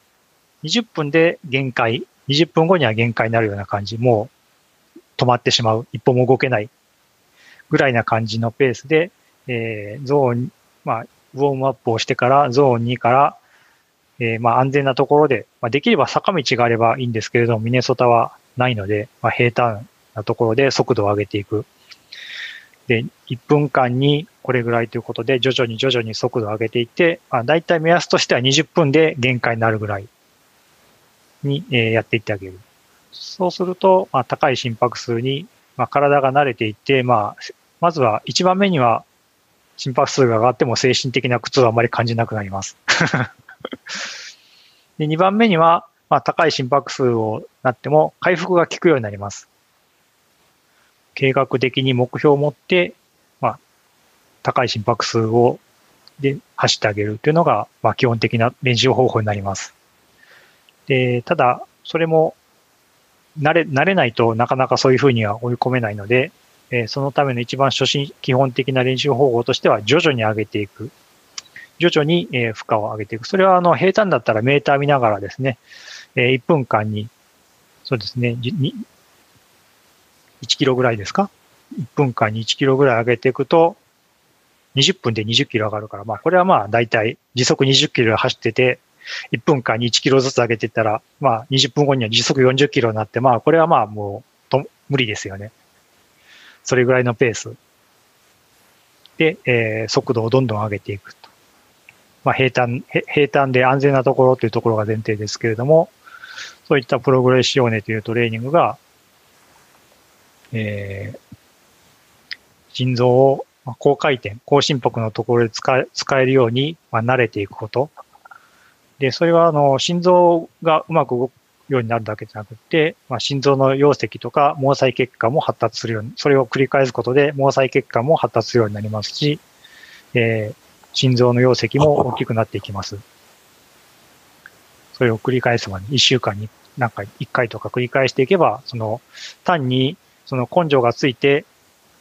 20分で限界、20分後には限界になるような感じ、もう止まってしまう、一歩も動けないぐらいな感じのペースで、えー、ゾーンまあ、ウォームアップをしてからゾーン2から、えー、まあ安全なところで、まあ、できれば坂道があればいいんですけれども、ミネソタはないので、まあ、平坦なところで速度を上げていく。で、1分間にこれぐらいということで、徐々に徐々に速度を上げていって、まあ、大体目安としては20分で限界になるぐらいに、えー、やっていってあげる。そうすると、まあ、高い心拍数に、まあ、体が慣れていって、まあ、まずは1番目には心拍数が上がっても精神的な苦痛はあまり感じなくなります [laughs] で。2番目には、まあ、高い心拍数をなっても回復が効くようになります。計画的に目標を持って、まあ、高い心拍数をで走ってあげるというのが、まあ、基本的な練習方法になります。で、ただ、それも慣れ、慣れないとなかなかそういうふうには追い込めないので、えそのための一番初心、基本的な練習方法としては、徐々に上げていく。徐々に、え負荷を上げていく。それは、あの、平坦だったらメーター見ながらですね、え1分間に、そうですね、1キロぐらいですか ?1 分間に1キロぐらい上げていくと、20分で20キロ上がるから、まあ、これはまあ、だいたい時速20キロ走ってて、1分間に1キロずつ上げていったら、まあ、20分後には時速40キロになって、まあ、これはまあ、もう、無理ですよね。それぐらいのペースで、えー、速度をどんどん上げていくと。まあ、平坦、平坦で安全なところというところが前提ですけれども、そういったプログレッシオネというトレーニングが、えー、心臓を高回転、高心拍のところで使え使えるように、まあ、慣れていくこと。で、それは、あの、心臓がうまく動くようになるだけじゃなくて、まあ、心臓の溶石とか毛細血管も発達するように、それを繰り返すことで毛細血管も発達するようになりますし、えー、心臓の溶石も大きくなっていきます。それを繰り返すまで、1週間になんか1回とか繰り返していけば、その単にその根性がついて、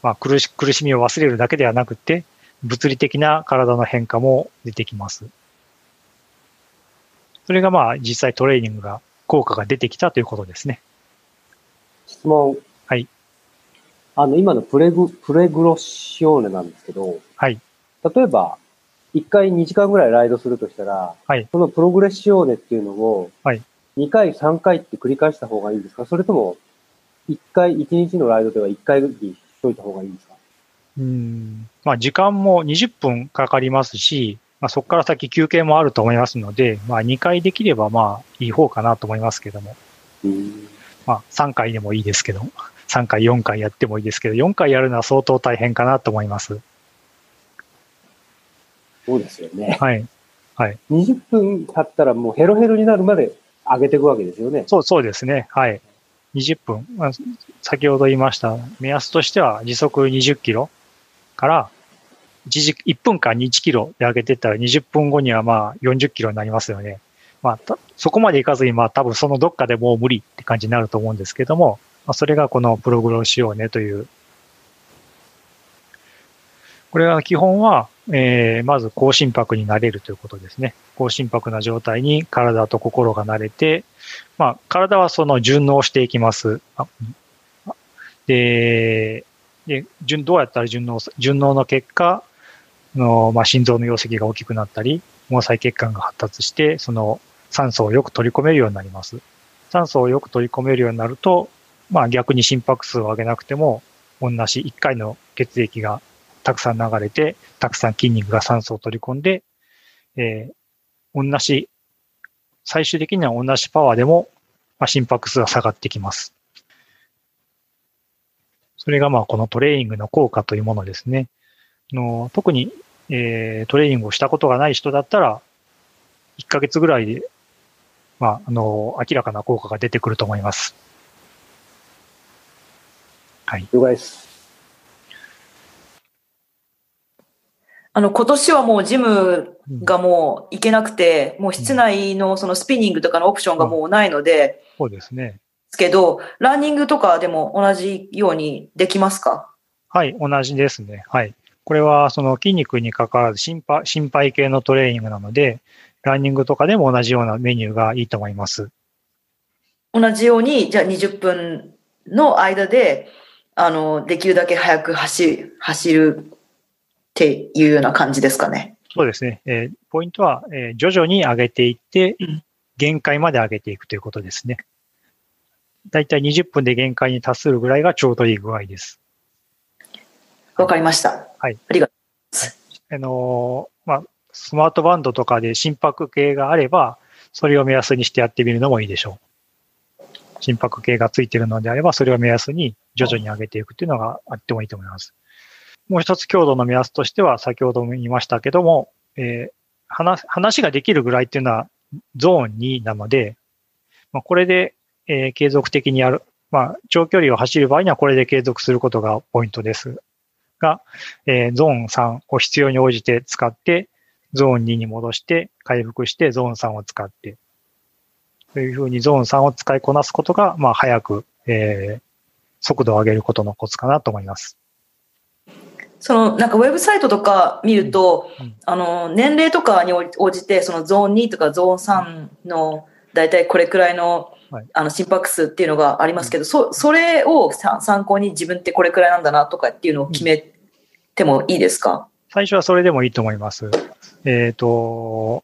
まあ、苦し苦しみを忘れるだけではなくて、物理的な体の変化も出てきます。それがまあ実際トレーニングが効果が出てきたということですね。質問。はい。あの、今のプレグ、プレグロシオーネなんですけど、はい。例えば、1回2時間ぐらいライドするとしたら、はい。そのプログレッシオーネっていうのを、はい。2回、3回って繰り返した方がいいんですか？それとも、1回、1日のライドでは1回にしといた方がいいんですか？うん。まあ、時間も20分かかりますし、まあ、そこから先休憩もあると思いますので、まあ、2回できればまあ、いい方かなと思いますけども。まあ、3回でもいいですけど、3回、4回やってもいいですけど、4回やるのは相当大変かなと思います。そうですよね。はい。はい。20分経ったらもうヘロヘロになるまで上げていくわけですよね。そう、そうですね。はい。20分。まあ、先ほど言いました、目安としては時速20キロから1時、1分間に1キロで上げてったら20分後にはまあ40キロになりますよね。まあ、そこまでいかずにまあ多分そのどっかでもう無理って感じになると思うんですけども、まあ、それがこのプログロしようねという。これは基本は、えー、まず高心拍になれるということですね。高心拍な状態に体と心が慣れて、まあ、体はその順応していきます。で、で順どうやったら順応順応の結果、の、まあ、心臓の容積が大きくなったり、毛細血管が発達して、その酸素をよく取り込めるようになります。酸素をよく取り込めるようになると、まあ逆に心拍数を上げなくても、同じ1回の血液がたくさん流れて、たくさん筋肉が酸素を取り込んで、えー、同じ、最終的には同じパワーでも、まあ、心拍数が下がってきます。それがまあこのトレーニングの効果というものですね。の特に、えー、トレーニングをしたことがない人だったら、1ヶ月ぐらいで、まあ、あの、明らかな効果が出てくると思います。はい。了解です。あの、今年はもうジムがもう行けなくて、うん、もう室内のそのスピニングとかのオプションがもうないので、うん、そうですね。ですけど、ランニングとかでも同じようにできますか？はい、同じですね。はい。これはその筋肉に関わらず心配心配系のトレーニングなので、ランニングとかでも同じようなメニューがいいと思います。同じように、じゃあ20分の間で、あの、できるだけ早く走走るっていうような感じですかね。そうですね。えー、ポイントは、えー、徐々に上げていって、限界まで上げていくということですね。だいたい20分で限界に達するぐらいがちょうどいい具合です。わかりました。はい。ありがとうございます。あのー、まあ、スマートバンドとかで心拍計があれば、それを目安にしてやってみるのもいいでしょう。心拍計がついているのであれば、それを目安に徐々に上げていくっていうのがあってもいいと思います。もう一つ強度の目安としては、先ほども言いましたけども、えー、話話ができるぐらいっていうのはゾーン2なので、まあ、これで、えー、継続的にやる。まあ、長距離を走る場合にはこれで継続することがポイントです。が、えー、ゾーン3を必要に応じて使って、ゾーン2に戻して、回復して、ゾーン3を使って、というふうにゾーン3を使いこなすことが、まあ、早く、えー、速度を上げることのコツかなと思います。その、なんかウェブサイトとか見ると、うんうん、あの、年齢とかに応じて、そのゾーン2とかゾーン3の、だいたいこれくらいのはい、あの心拍数っていうのがありますけど、そそれを参考に自分ってこれくらいなんだなとかっていうのを決めてもいいですか、最初はそれでもいいと思います。えっ、ー、と、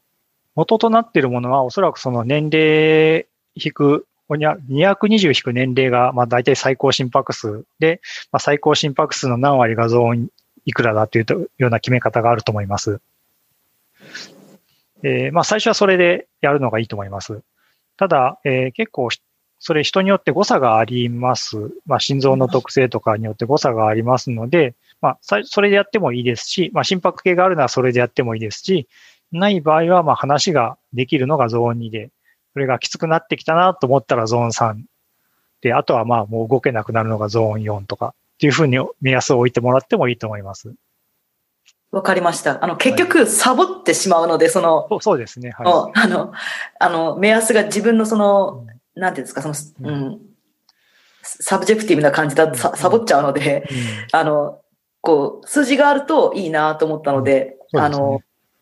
元となっているものはおそらくその年齢引く、220引く年齢が、まあ大体最高心拍数で、まあ、最高心拍数の何割がゾーンいくらだというような決め方があると思います。えー、まあ最初はそれでやるのがいいと思います。ただ、えー、結構、それ人によって誤差があります。まあ、心臓の特性とかによって誤差がありますので、まあ、それでやってもいいですし、まあ、心拍計があるならそれでやってもいいですし、ない場合は、まあ、話ができるのがゾーン2で、それがきつくなってきたなと思ったらゾーン3。で、あとはまあもう動けなくなるのがゾーン4とかっていうふうに目安を置いてもらってもいいと思います。わかりました。あの、結局、サボってしまうので、その、そうですね。はい。あの、あの、目安が自分のその、うん、なんていうんですか、その、うん、 subjective な感じだとササボっちゃうので、うん、あの、こう、数字があるといいなと思ったので、うん、あの、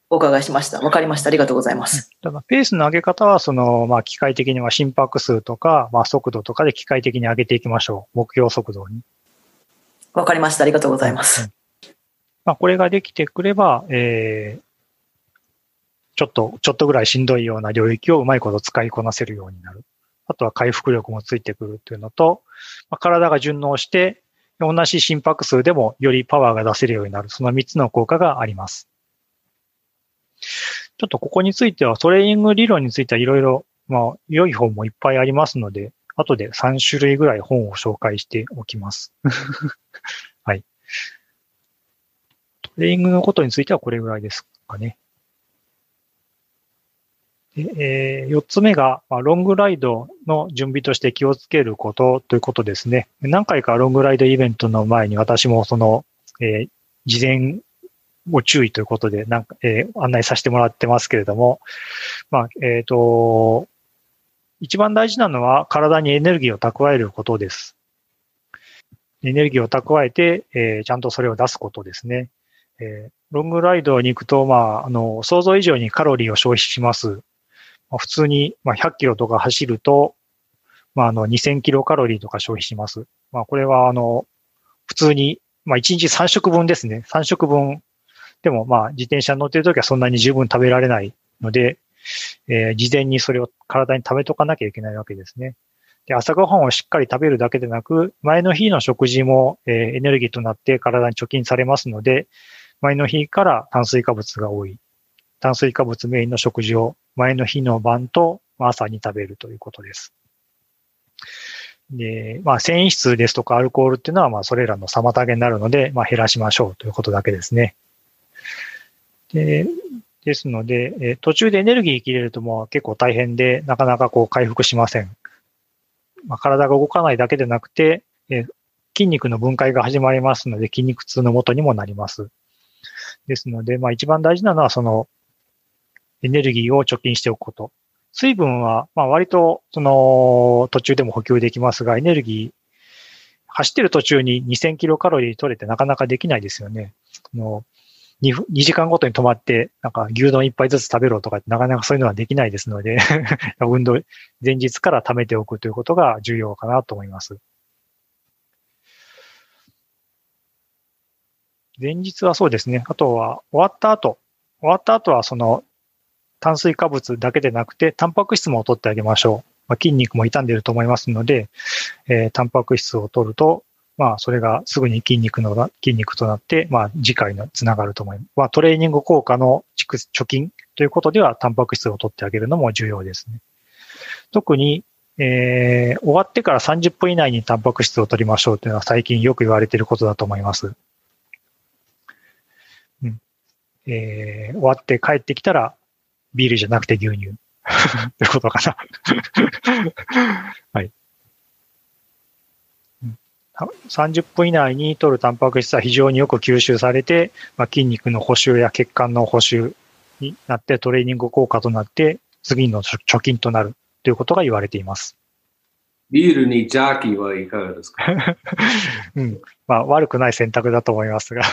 お伺いしました。わかりました。ありがとうございます。だからペースの上げ方は、その、まあ、機械的には心拍数とか、まあ、速度とかで機械的に上げていきましょう。目標速度に。わかりました。ありがとうございます。まあ、これができてくれば、えー、ちょっと、ちょっとぐらいしんどいような領域をうまいこと使いこなせるようになる。あとは回復力もついてくるっていうのと、まあ、体が順応して、同じ心拍数でもよりパワーが出せるようになる。その3つの効果があります。ちょっとここについては、トレーニング理論についてはいろいろ、まあ、良い本もいっぱいありますので、後で3種類ぐらい本を紹介しておきます。[laughs] レーニングのことについてはこれぐらいですかね。でえー、4つ目が、まあ、ロングライドの準備として気をつけることということですね。何回かロングライドイベントの前に私もその、えー、事前ご注意ということで、なんか、えー、案内させてもらってますけれども、まあ、えっ、ー、と、一番大事なのは体にエネルギーを蓄えることです。エネルギーを蓄えて、えー、ちゃんとそれを出すことですね。えー、ロングライドに行くと、まあ、あの、想像以上にカロリーを消費します。まあ、普通に、まあ、100キロとか走ると、まあ、あの、2000キロカロリーとか消費します。まあ、これは、あの、普通に、まあ、1日3食分ですね。3食分でもまあ自転車乗ってるときはそんなに十分食べられないので、えー、事前にそれを体に食べとかなきゃいけないわけですね。で、朝ごはんをしっかり食べるだけでなく、前の日の食事も、えー、エネルギーとなって体に貯金されますので、前の日から炭水化物が多い。炭水化物メインの食事を前の日の晩と朝に食べるということです。で、まあ、繊維質ですとかアルコールっていうのは、まあ、それらの妨げになるので、まあ、減らしましょうということだけですね。で、ですので、え途中でエネルギー切れるともう結構大変で、なかなかこう回復しません。まあ、体が動かないだけでなくて、え筋肉の分解が始まりますので、筋肉痛のもとにもなります。ですので、まあ一番大事なのはそのエネルギーを貯金しておくこと。水分は、まあ割とその途中でも補給できますが、エネルギー、走ってる途中に2000キロカロリー取れてなかなかできないですよね。の 2, 2時間ごとに止まって、なんか牛丼一杯ずつ食べろとかってなかなかそういうのはできないですので [laughs] 運動、前日から貯めておくということが重要かなと思います。前日はそうですね。あとは終わった後。終わった後はその炭水化物だけでなくて、タンパク質も取ってあげましょう。まあ、筋肉も傷んでいると思いますので、えー、タンパク質を取ると、まあ、それがすぐに筋肉の、筋肉となって、まあ、次回のつながると思います。まあ、トレーニング効果の貯金ということでは、タンパク質を取ってあげるのも重要ですね。特に、えー、終わってから30分以内にタンパク質を取りましょうというのは最近よく言われていることだと思います。うん。えー、終わって帰ってきたら、ビールじゃなくて牛乳。ということかな [laughs] はい。30分以内に取るタンパク質は非常によく吸収されて、まあ、筋肉の補修や血管の補修になってトレーニング効果となって次の貯金となるということが言われています。ビールにジャーキーはいかがですか？[laughs] うん。まあ悪くない選択だと思いますが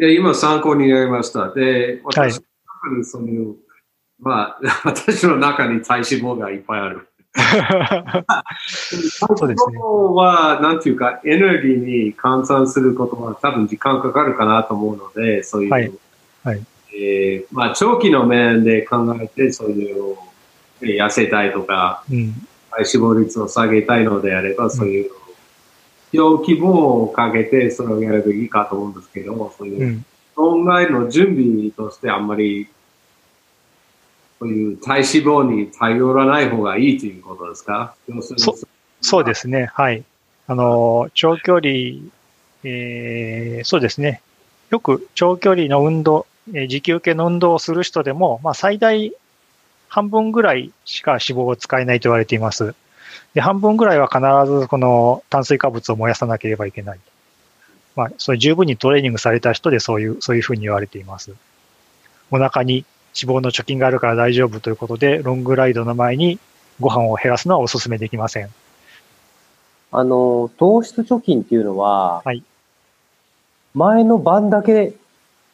いや今参考になりました。で、私、はい、そのまあ、私の中に体脂肪がいっぱいある。そうですね。は、なんていうか、エネルギーに換算することは多分時間かかるかなと思うので、そういう、はい。はい。えー、まあ、長期の面で考えて、そういう、痩せたいとか、うん、体脂肪率を下げたいのであれば、そういう、小規模をかけてそれをやればいいかと思うんですけど、そういう、損害の準備としてあんまりそういう体脂肪に頼らない方がいいということですか？そそうですね。はい。あの、長距離、えー、そうですね。よく長距離の運動、え持久系の運動をする人でも、まあ、最大半分ぐらいしか脂肪を使えないと言われています。で、半分ぐらいは必ずこの炭水化物を燃やさなければいけない。まあ、それ十分にトレーニングされた人でそういう、そういうふうに言われています。お腹に脂肪の貯金があるから大丈夫ということで、ロングライドの前にご飯を減らすのはお勧めできません。あの、糖質貯金っていうのは、はい。前の晩だけ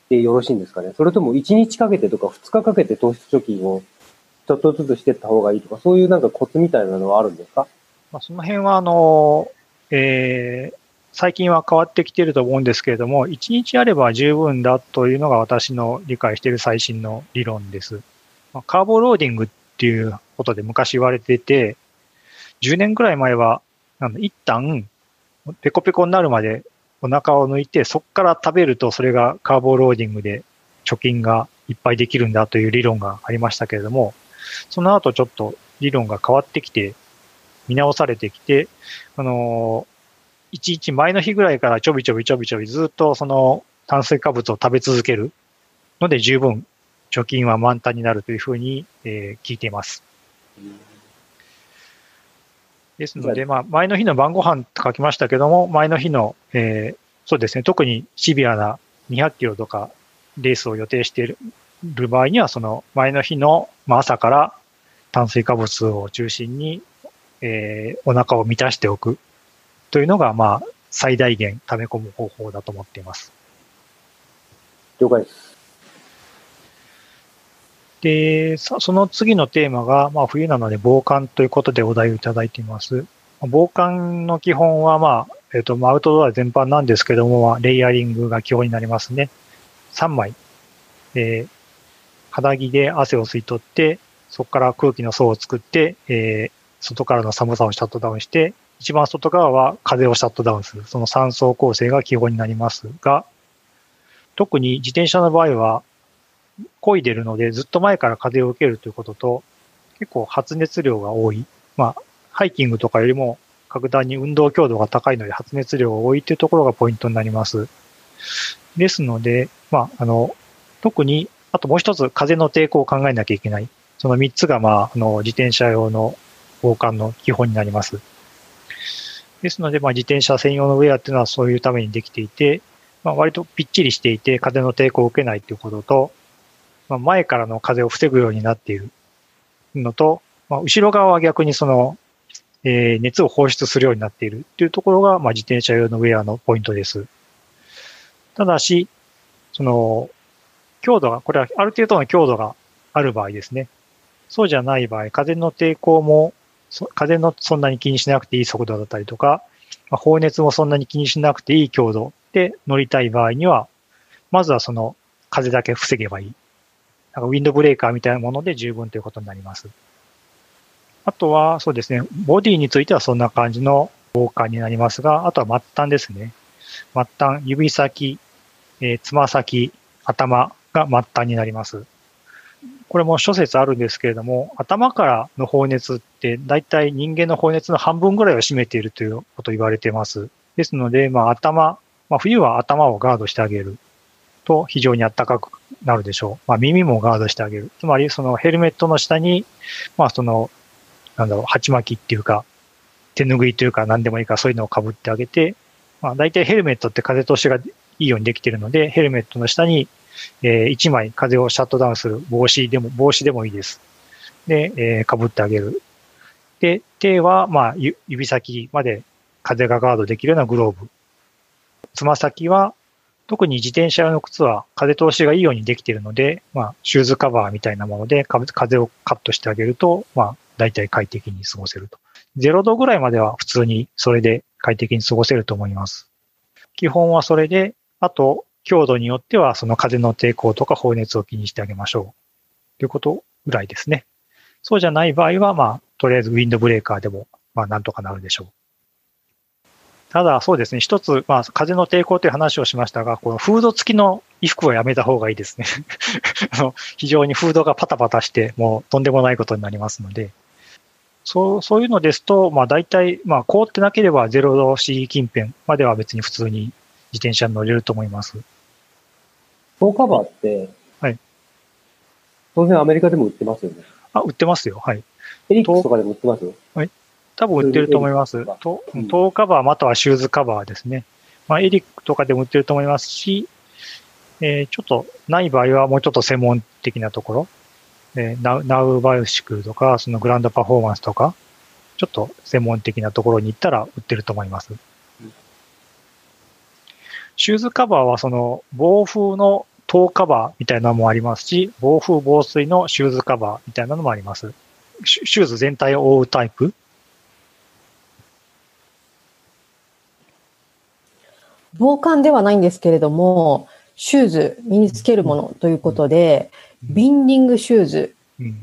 でよろしいんですかね？それとも1日かけてとか2日かけて糖質貯金をちょっとずつしていった方がいいとか、そういうなんかコツみたいなのはあるんですか？まあ、その辺は、あの、えー、最近は変わってきてると思うんですけれども、1日あれば十分だというのが私の理解している最新の理論です。まあ、カーボローディングっていうことで昔言われてて、10年くらい前は、あの一旦、ペコペコになるまでお腹を抜いて、そこから食べるとそれがカーボローディングで貯金がいっぱいできるんだという理論がありましたけれども、その後ちょっと理論が変わってきて、見直されてきて、あのいちいち前の日ぐらいからちょびちょびちょびちょびずっとその炭水化物を食べ続けるので十分貯金は満タンになるというふうに、えー、聞いています。ですので、まあ、前の日の晩ご飯と書きましたけども、前の日の、えー、そうですね、特にシビアな200キロとかレースを予定しているる場合には、その前の日の、まあ、朝から炭水化物を中心に、えー、お腹を満たしておくというのが、まあ、最大限溜め込む方法だと思っています。了解です。で、その次のテーマが、まあ、冬なので防寒ということでお題をいただいています。防寒の基本は、まあ、えっ、ー、と、アウトドア全般なんですけども、まあ、レイヤリングが基本になりますね。3枚。えー、肌着で汗を吸い取って、そこから空気の層を作って、えー、外からの寒さをシャットダウンして、一番外側は風をシャットダウンする。その3層構成が基本になりますが、特に自転車の場合は、漕いでるのでずっと前から風を受けるということと、結構発熱量が多い。まあ、ハイキングとかよりも格段に運動強度が高いので発熱量が多いというところがポイントになります。ですので、まあ、あの、特に、あともう一つ風の抵抗を考えなきゃいけない。その三つが、まあ、あの、自転車用の防寒の基本になります。ですので、まあ、自転車専用のウェアっていうのはそういうためにできていて、まあ、割とぴっちりしていて風の抵抗を受けないということと、まあ、前からの風を防ぐようになっているのと、まあ、後ろ側は逆にその、えー、熱を放出するようになっているというところが、まあ、自転車用のウェアのポイントです。ただし、その、強度が、これはある程度の強度がある場合ですね。そうじゃない場合、風の抵抗も風のそんなに気にしなくていい速度だったりとか、まあ、放熱もそんなに気にしなくていい強度で乗りたい場合には、まずはその風だけ防げばいい。なんかウィンドブレーカーみたいなもので十分ということになります。あとは、そうですね、ボディについてはそんな感じの防寒になりますが、あとは末端ですね。末端、指先、えー、つま先、頭が末端になります。これも諸説あるんですけれども、頭からの放熱って大体人間の放熱の半分ぐらいを占めているということ言われています。ですので、まあ頭、まあ冬は頭をガードしてあげると非常に暖かくなるでしょう。まあ耳もガードしてあげる。つまりそのヘルメットの下に、まあその、なんだろう、鉢巻きっていうか、手拭いというか何でもいいかそういうのを被ってあげて、まあ大体ヘルメットって風通しがいいようにできているので、ヘルメットの下にえー、1枚風をシャットダウンする帽子でも、帽子でもいいです。で、えー、被ってあげる。で、手は、まあ、指先まで風がガードできるようなグローブ。つま先は、特に自転車用の靴は風通しがいいようにできているので、まあ、シューズカバーみたいなもので風をカットしてあげると、まあ、大体快適に過ごせると。0度ぐらいまでは普通にそれで快適に過ごせると思います。基本はそれで、あと、強度によってはその風の抵抗とか放熱を気にしてあげましょう。ということぐらいですね。そうじゃない場合は、まあ、とりあえずウィンドブレーカーでも、まあ、なんとかなるでしょう。ただ、そうですね、一つ、まあ、風の抵抗という話をしましたが、このフード付きの衣服はやめた方がいいですね。[laughs] あの非常にフードがパタパタして、もうとんでもないことになりますので、そう、そういうのですと、まあ大体、まあ凍ってなければ0度 C 近辺までは別に普通に自転車に乗れると思います。フォーカバーって、当然アメリカでも売ってますよね。あ、売ってますよ。はい。エリックスとかでも売ってます？はい。多分売ってると思います。トーカバーまたはシューズカバーですね。まあ、エリックとかでも売ってると思いますし、えー、ちょっとない場合はもうちょっと専門的なところ、えー、ナウナウバイシクルとか、そのグランドパフォーマンスとか、ちょっと専門的なところに行ったら売ってると思います。シューズカバーはその防風のトーカバーみたいなのもありますし、防風防水のシューズカバーみたいなのもあります。シューズ全体を覆うタイプ？防寒ではないんですけれども、シューズ、身につけるものということで、ビンディングシューズ。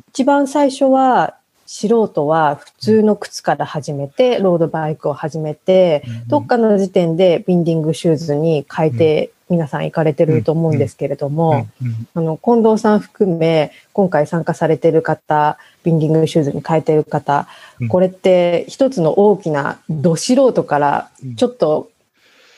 一番最初は、素人は普通の靴から始めて、ロードバイクを始めて、どっかの時点でビンディングシューズに変えて皆さん行かれてると思うんですけれども、あの、近藤さん含め、今回参加されてる方、ビンディングシューズに変えてる方、これって一つの大きなど素人からちょっと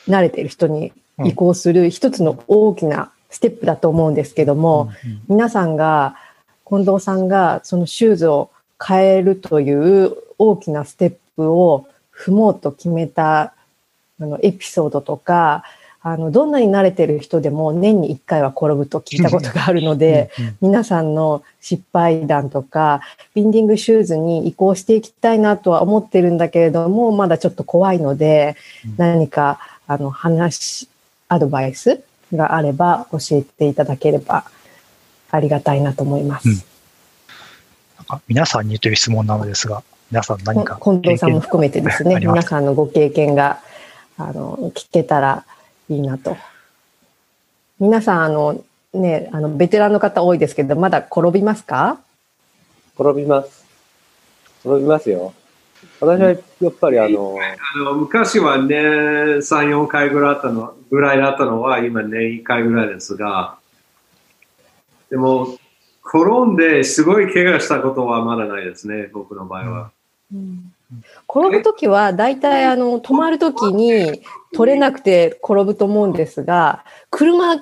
慣れている人に移行する一つの大きなステップだと思うんですけども、皆さんが、近藤さんがそのシューズを変えるという大きなステップを踏もうと決めたあのエピソードとか、あの、どんなに慣れてる人でも年に1回は転ぶと聞いたことがあるので、皆さんの失敗談とか、ビンディングシューズに移行していきたいなとは思ってるんだけれども、まだちょっと怖いので、何か、あの、話、アドバイスがあれば教えていただければありがたいなと思います。うん、なんか皆さんにという質問なのですが、皆さん何か近藤さんも含めてですね、皆さんのご経験が、あの、聞けたらいいなと。皆さん、あの、ね、あの、ベテランの方多いですけど、まだ転びますか？転びます。転びますよ。私はやっぱりあの、あの昔は年3、4回ぐらいだったのぐらいだったのは今年1回ぐらいですが、でも転んですごい怪我したことはまだないですね、僕の場合は。うん、転ぶときは大体あの止まるときに取れなくて転ぶと思うんですが、車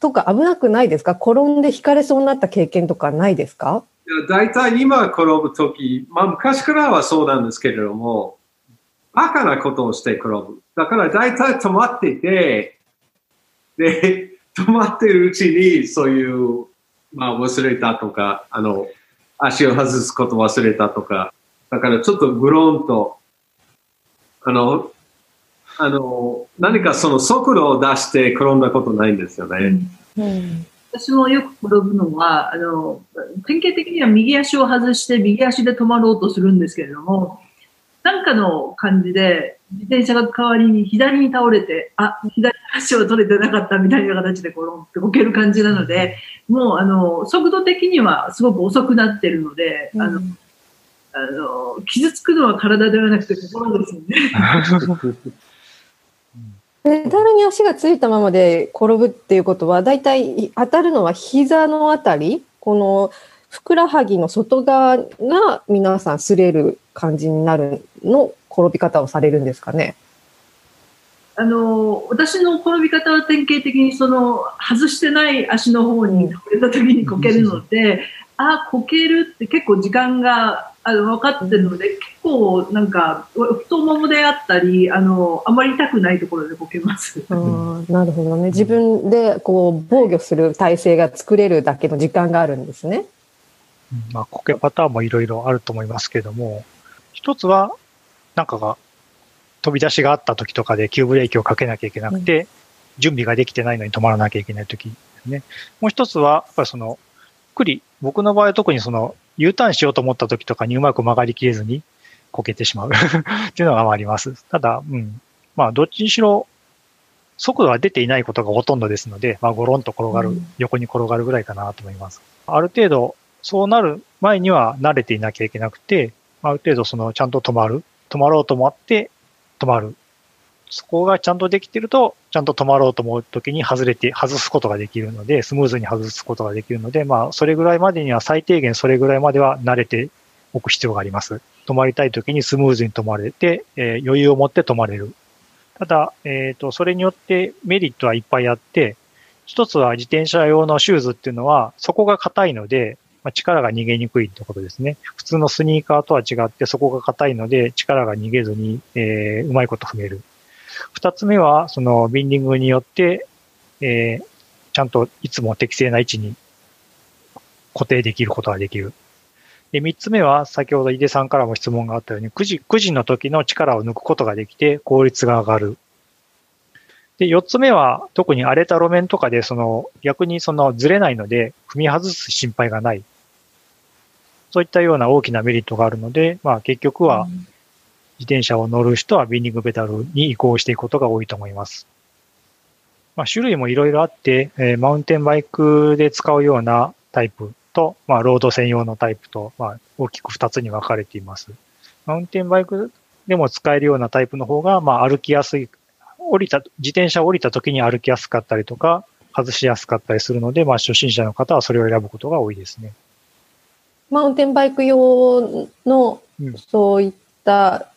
とか危なくないですか？転んで引かれそうになった経験とかないですか？大体今転ぶとき、まあ昔からはそうなんですけれども、バカなことをして転ぶ。だから大体止まっていて、で、止まってるうちにそういう、まあ忘れたとか、あの、足を外すこと忘れたとか、だからちょっとグローンと、あの、あの、何かその速度を出して転んだことないんですよね。うん、うん私もよく転ぶのは、あの、典型的には右足を外して右足で止まろうとするんですけれども、なんかの感じで自転車が代わりに左に倒れて、あ、左足を取れてなかったみたいな形で転んでこける感じなので、もうあの、速度的にはすごく遅くなってるので、あの、あの、傷つくのは体ではなくて心ですよね。[laughs] ペダルに足がついたままで転ぶっていうことは、だいたい当たるのは膝のあたり、このふくらはぎの外側が皆さん擦れる感じになるの転び方をされるんですかね？あの、私の転び方は典型的にその外してない足の方に倒れた時にこけるので、あ、こけるって結構時間があの分かってるので、結構なんか太ももであったり、あの、あまり痛くないところでこけます。あなるほどね。自分でこう防御する体制が作れるだけの時間があるんですね。まあ、こけパターンもいろいろあると思いますけども、一つは、なんかが飛び出しがあった時とかで急ブレーキをかけなきゃいけなくて、うん、準備ができてないのに止まらなきゃいけない時ですね。もう一つは、やっぱりその、くり、僕の場合は特にその、U ターンしようと思った時とかにうまく曲がりきれずにこけてしまう [laughs] っていうのがあります。ただ、うん。まあ、どっちにしろ、速度が出ていないことがほとんどですので、まあ、ゴロンと転がる、うん、横に転がるぐらいかなと思います。ある程度、そうなる前には慣れていなきゃいけなくて、ある程度その、ちゃんと止まる。止まろうと思って止まる。そこがちゃんとできてると、ちゃんと止まろうと思うときに外れて、外すことができるので、スムーズに外すことができるので、まあ、それぐらいまでには最低限それぐらいまでは慣れておく必要があります。止まりたいときにスムーズに止まれて、えー、余裕を持って止まれる。ただ、えっ、ー、と、それによってメリットはいっぱいあって、一つは自転車用のシューズっていうのは、そこが硬いので、まあ、力が逃げにくいってことですね。普通のスニーカーとは違って、そこが硬いので、力が逃げずに、えー、うまいこと踏める。二つ目は、そのビンディングによって、えー、ちゃんといつも適正な位置に固定できることができる。で、三つ目は、先ほど井出さんからも質問があったように、9時、9時の時の力を抜くことができて、効率が上がる。で、四つ目は、特に荒れた路面とかで、その、逆にそのずれないので、踏み外す心配がない。そういったような大きなメリットがあるので、まあ結局は、自転車を乗る人はビンディングペダルに移行していくことが多いと思います。まあ種類もいろいろあって、えー、マウンテンバイクで使うようなタイプと、まあロード専用のタイプと、まあ大きく二つに分かれています。マウンテンバイクでも使えるようなタイプの方が、まあ歩きやすい降りた、自転車を降りた時に歩きやすかったりとか、外しやすかったりするので、まあ初心者の方はそれを選ぶことが多いですね。マウンテンバイク用の、そういった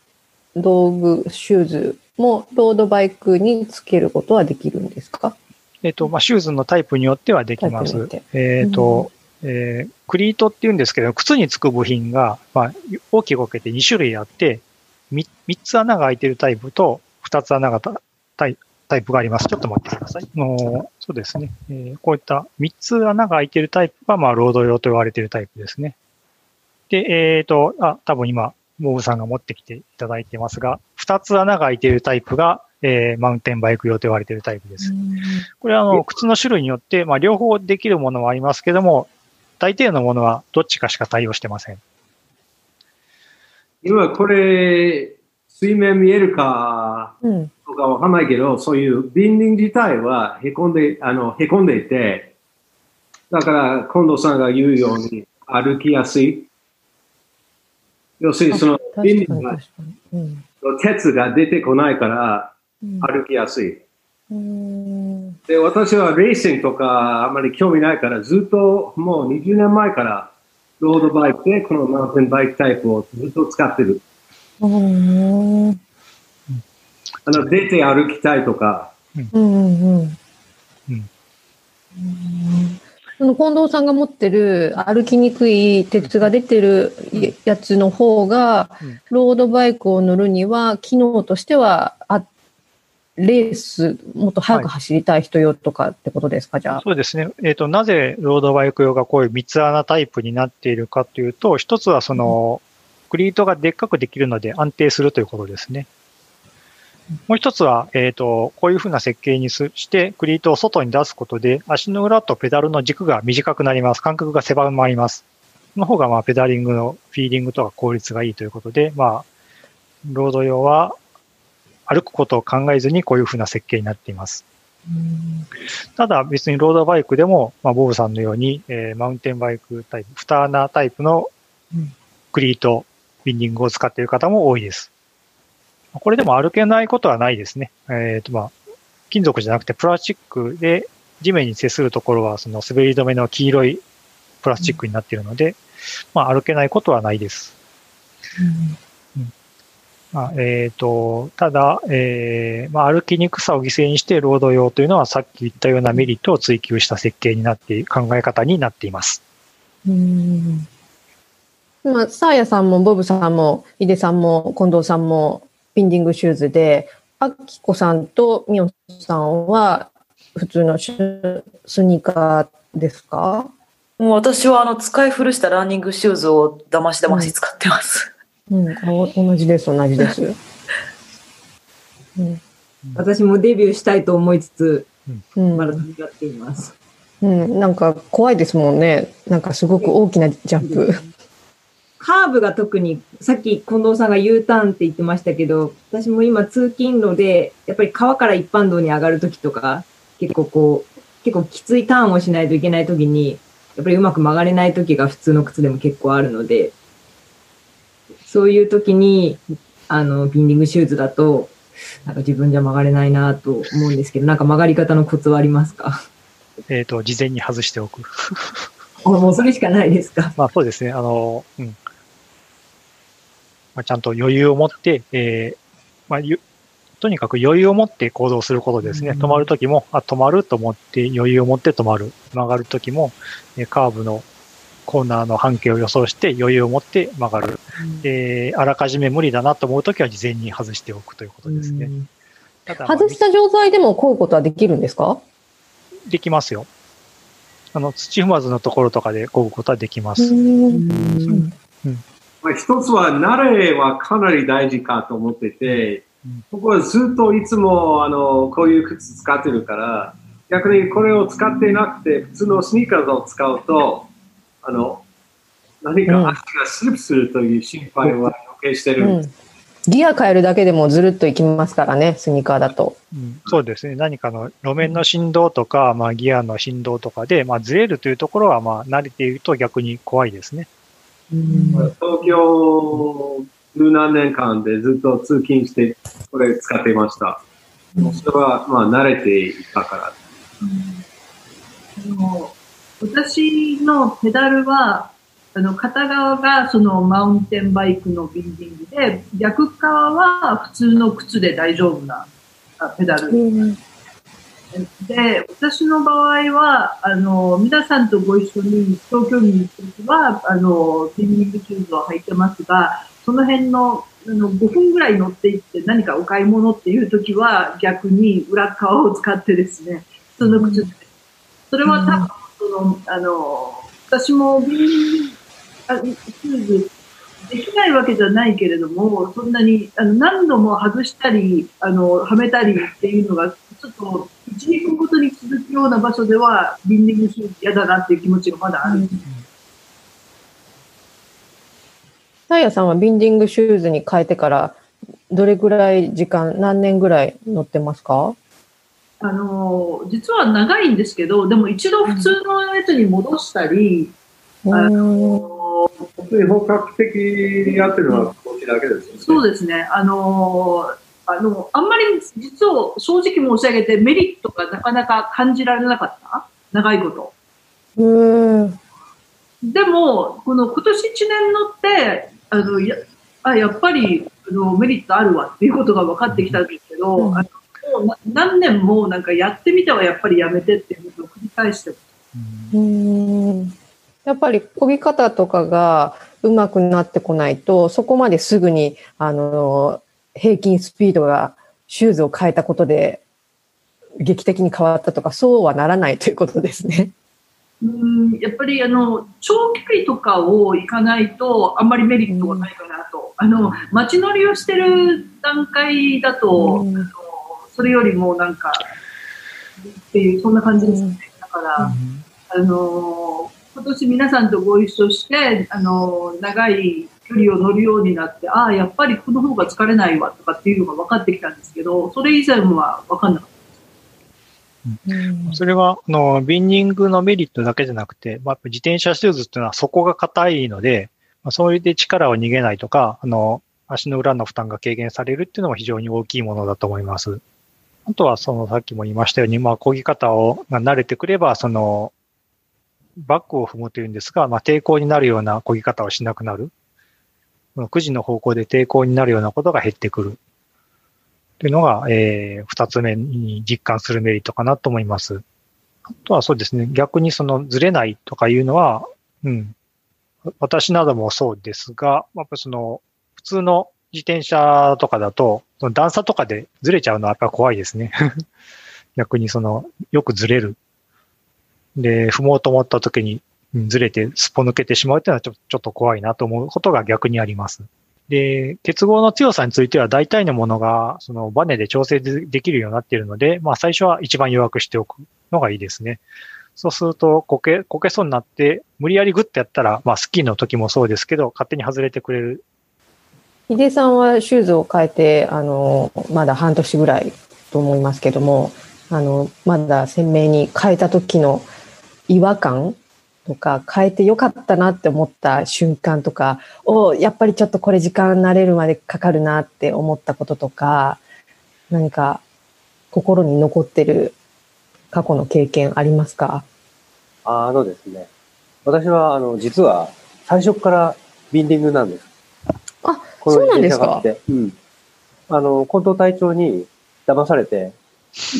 道具、シューズもロードバイクにつけることはできるんですか？えっ、と、まあ、シューズのタイプによってはできます。えっ、と、うん、えー、クリートって言うんですけど、靴につく部品が、まあ、大きく分けて2種類あって、3, 3つ穴が開いているタイプと2つ穴がタイタイプがあります。ちょっと待ってください。のそうですね、えー、こういった3つ穴が開いているタイプが、まあ、ロード用と言われているタイプですね。で、えっ、ー、と、あ、多分今、モブさんが持ってきていただいてますが、2つ穴が開いているタイプが、えー、マウンテンバイク用と言われているタイプです。これは、あの、靴の種類によって、まあ、両方できるものはありますけども、大抵のものはどっちかしか対応してません。今、これ、水面見えるか、うんとかわかんないけど、そういうビンディング自体はへこんで、あの、へこんでいて、だから、近藤さんが言うように歩きやすい。要するに、その、鉄が出てこないから歩きやすい。で、私はレーシングとかあまり興味ないから、ずっともう20年前からロードバイクでこのマウンテンバイクタイプをずっと使ってる。あの、出て歩きたいとか。うんうんうん。その近藤さんが持ってる歩きにくい鉄が出てるやつの方が、ロードバイクを乗るには、機能としてはあレース、もっと速く走りたい人用とかってことですか、はい、じゃあ。そうですね。えっ、ー、と、なぜロードバイク用がこういう三つ穴タイプになっているかというと、一つはその、クリートがでっかくできるので安定するということですね。もう一つは、えっ、ー、と、こういうふうな設計にして、クリートを外に出すことで、足の裏とペダルの軸が短くなります。間隔が狭まります。の方が、まあ、ペダリングのフィーリングとか効率がいいということで、まあ、ロード用は歩くことを考えずにこういうふうな設計になっています。ただ別にロードバイクでも、まあ、ボブさんのように、えー、マウンテンバイクタイプ、フターナータイプのクリート、ビンディングを使っている方も多いです。これでも歩けないことはないですね。えっ、ー、と、まあ、金属じゃなくてプラスチックで地面に接するところはその滑り止めの黄色いプラスチックになっているので、まあ、歩けないことはないです。うん、まあ、えっ、ー、と、ただ、えー、まあ、歩きにくさを犠牲にしてロード用というのはさっき言ったようなメリットを追求した設計になって、考え方になっています。うんまあ、サーヤさんもボブさんも、井出さんも近藤さんもビンディングシューズで、あきこさんとみおさんは普通のスニーカーですか？もう私はあの使い古したランニングシューズをだましだまし使ってます。うん、うん、同じです、同じです。うん、私もデビューしたいと思いつつ、うん、まだやっています。うん、なんか怖いですもんね。なんかすごく大きなジャンプ。カーブが特に、さっき近藤さんが U ターンって言ってましたけど、私も今通勤路で、やっぱり川から一般道に上がるときとか、結構こう、結構きついターンをしないといけないときに、やっぱりうまく曲がれないときが普通の靴でも結構あるので、そういうときに、あの、ビンディングシューズだと、なんか自分じゃ曲がれないなと思うんですけど、なんか曲がり方のコツはありますか？えっ、と、事前に外しておく。もうそれしかないですか？まあそうですね。あの、うん。まあ、ちゃんと余裕を持って、えー、まあ、とにかく余裕を持って行動することですね。止まるときも、あ、止まると思って余裕を持って止まる。曲がるときも、えカーブのコーナーの半径を予想して余裕を持って曲がる。で、あらかじめ無理だなと思うときは事前に外しておくということですね。ただ外した状態でもこうことはできるんですか？できますよ。あの、土踏まずのところとかでこぐことはできます。うんまあ、一つは慣れはかなり大事かと思ってて、僕はずっといつもあのこういう靴使ってるから、逆にこれを使ってなくて、普通のスニーカーを使うと、あの、何か足がスリップするという心配は余計してる、うんギア変えるだけでもずるっといきますからね、スニーカーだと。うん、そうですね。何かの路面の振動とか、まあ、ギアの振動とかで、まあ、ずれるというところは、まあ、慣れていると逆に怖いですね。東京十何年間でずっと通勤して、これ使っていました。それは、まあ、慣れていたから。うん、私のペダルは、あの、片側がそのマウンテンバイクのビンディングで、逆側は普通の靴で大丈夫なペダル。うんで、私の場合は、あの、皆さんとご一緒に東京に行くときは、あの、スイミングシューズを履いてますが、その辺の、あの、5分ぐらい乗っていって何かお買い物っていうときは、逆に裏側を使ってですね、普通の靴で。それは多分、その、あの、私もビンシューズできないわけじゃないけれども、そんなにあの何度も外したり、あの、はめたりっていうのが、ちょっと1、2分ごとに続くような場所では、ビンディングシューズ嫌だなっていう気持ちがまだある。タイヤさんはビンディングシューズに変えてから、どれぐらい時間、何年ぐらい乗ってますか？あの、実は長いんですけど、でも一度普通のやつに戻したり、うん、あの、本当に本格的にやってるのはこっちだけですよね。そうですね。あのあの、あんまり実を正直申し上げてメリットがなかなか感じられなかった？長いこと。うんでも、この今年1年乗って、あの、やあやっぱりあのメリットあるわっていうことが分かってきたんですけど、うん、あのもう何年もなんかやってみてはやっぱりやめてっていうことを繰り返して。うんやっぱり漕ぎ方とかが上手くなってこないと、そこまですぐに、あの、平均スピードがシューズを変えたことで劇的に変わったとか、そうはならないということですね。うんやっぱりあの長距離とかを行かないとあんまりメリットがないかなと、あの街乗りをしてる段階だと、うん、あのそれよりもなんかっていうそんな感じですね、だから、あの今年皆さんとご一緒して、あの、長い距離を乗るようになって、ああ、やっぱりこの方が疲れないわとかっていうのが分かってきたんですけど、それ以前は分かんなかったです。それは、あの、ビンニングのメリットだけじゃなくて、まあ、自転車シューズっていうのは底が硬いので、まあ、そういうで力を逃げないとか、あの、足の裏の負担が軽減されるっていうのも非常に大きいものだと思います。あとは、その、さっきも言いましたように、まあ、漕ぎ方を、慣れてくれば、その、バックを踏むというんですが、まあ、抵抗になるような漕ぎ方をしなくなる。この9時の方向で抵抗になるようなことが減ってくる。というのが、えー、二つ目に実感するメリットかなと思います。あとはそうですね、逆にそのずれないとかいうのは、うん。私などもそうですが、やっぱその、普通の自転車とかだと、その段差とかでずれちゃうのはやっぱ怖いですね。[laughs] 逆にその、よくずれるで、踏もうと思った時にずれてすっぽ抜けてしまうっていうのはちょちょっと怖いなと思うことが逆にあります。で、結合の強さについては大体のものが、そのバネで調整できるようになっているので、まあ最初は一番弱くしておくのがいいですね。そうすると、こけ、こけそうになって、無理やりグッてやったら、まあスキーの時もそうですけど、勝手に外れてくれる。ヒデさんはシューズを変えて、あの、まだ半年ぐらいと思いますけども、あの、まだ鮮明に変えた時の違和感とか変えてよかったなって思った瞬間とかをやっぱりちょっとこれ時間慣れるまでかかるなって思ったこととか何か心に残ってる過去の経験ありますか？あのですね私はあの実は最初からビンディングなんです。あ、そうなんですか？うん。あの、近藤隊長に騙されて、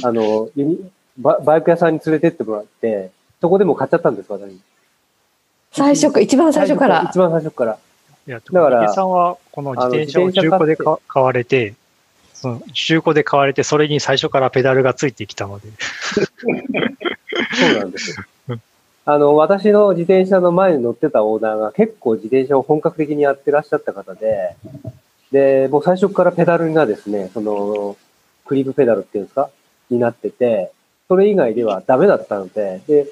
あの、ババイク屋さんに連れてってもらって、そこでも買っちゃったんです、私。最初か、一番最初から。一番最初から。いや、だから、さんはこの自転車を中古で買われて、その中古で買われて、それに最初からペダルがついてきたので。そうなんですよ。あの、私の自転車の前に乗ってたオーナーが結構自転車を本格的にやってらっしゃった方で、で、もう最初からペダルがですね、その、クリープペダルっていうんですか？になってて、それ以外ではダメだったので、で、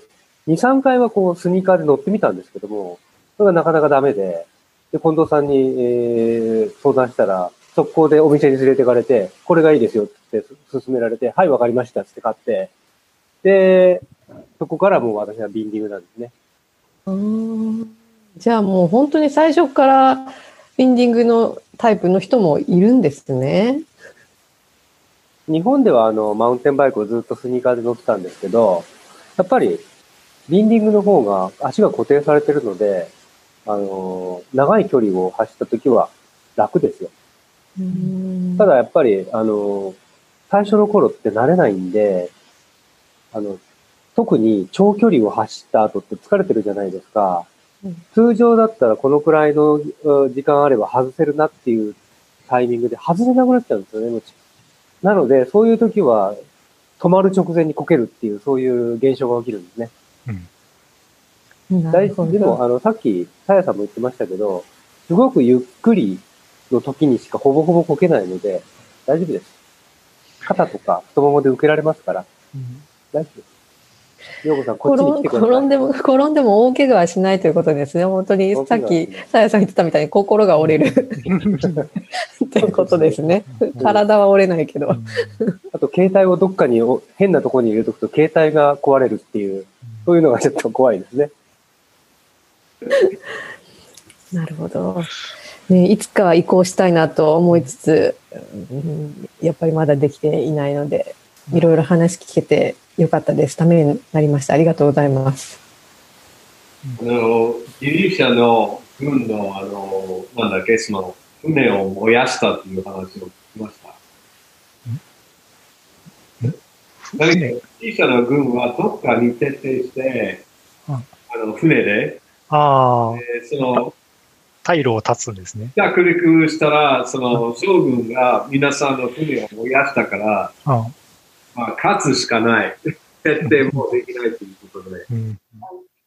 2、3回はこうスニーカーで乗ってみたんですけども、それがなかなかダメで、で、近藤さんに、えー、相談したら、速攻でお店に連れてかれて、これがいいですよって勧められて、はい、わかりましたって買って、で、そこからもう私はビンディングなんですね。うんじゃあもう本当に最初からビンディングのタイプの人もいるんですね。日本ではあの、マウンテンバイクをずっとスニーカーで乗ってたんですけど、やっぱり、ビンディングの方が足が固定されてるので、あの、長い距離を走った時は楽ですよ。ただやっぱり、あの、最初の頃って慣れないんで、あの、特に長距離を走った後って疲れてるじゃないですか。通常だったらこのくらいの時間あれば外せるなっていうタイミングで外れなくなっちゃうんですよね。なので、そういう時は止まる直前にこけるっていう、そういう現象が起きるんですね。うん、大でも、あの、さっき、さやさんも言ってましたけど、すごくゆっくりの時にしかほぼほぼこけないので、大丈夫です。肩とか太ももで受けられますから、うん、大丈夫です。ようこさん、こっちに来てください。転んでも、転んでも大怪我はしないということですね。本当に、さっき、さやさん言ってたみたいに心が折れる。っていうことですね。体は折れないけど。あと、携帯をどっかに、変なところに入れとくと、携帯が壊れるっていう、そういうのがちょっと怖いですね。なるほど。ね、いつか移行したいなと思いつつ、やっぱりまだできていないので、いろいろ話聞けてよかったです。ためになりました。ありがとうございます。あの、ギリシャの軍の、あの、なんだっけ、その、船を燃やしたという話を聞きました。ギリシャの軍はどっかに徹底して、あの、船で、あえー、その、退路を断つんですね。着陸したら、その将軍が皆さんの船を燃やしたから、あまあ、勝つしかない。徹底もできないということで、うん、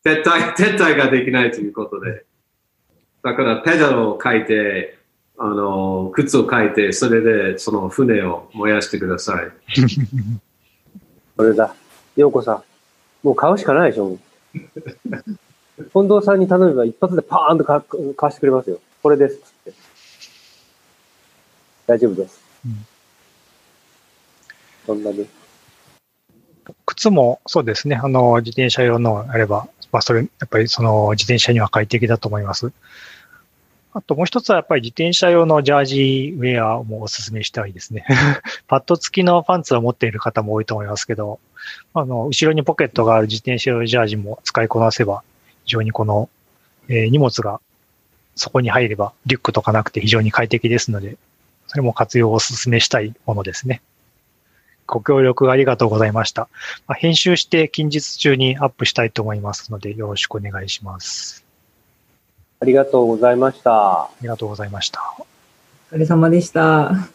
撤退、撤退ができないということで、だからペダルを書いて、あの、靴を書いて、それでその船を燃やしてください。[laughs] それだ。ようこさん。もう買うしかないでしょ。近藤 [laughs] さんに頼めば一発でパーンと買わしてくれますよ。これです。って。大丈夫です。うん、そんなに。靴もそうですね、あの、自転車用のあれば、まあ、それ、やっぱりその自転車には快適だと思います。あともう一つはやっぱり自転車用のジャージウェアもお勧めしたいですね。[laughs] パッド付きのパンツを持っている方も多いと思いますけど、あの、後ろにポケットがある自転車用ジャージも使いこなせば、非常にこの、えー、荷物がそこに入ればリュックとかなくて非常に快適ですので、それも活用をお勧めしたいものですね。ご協力ありがとうございました。まあ、編集して近日中にアップしたいと思いますので、よろしくお願いします。ありがとうございました。ありがとうございました。お疲れ様でした。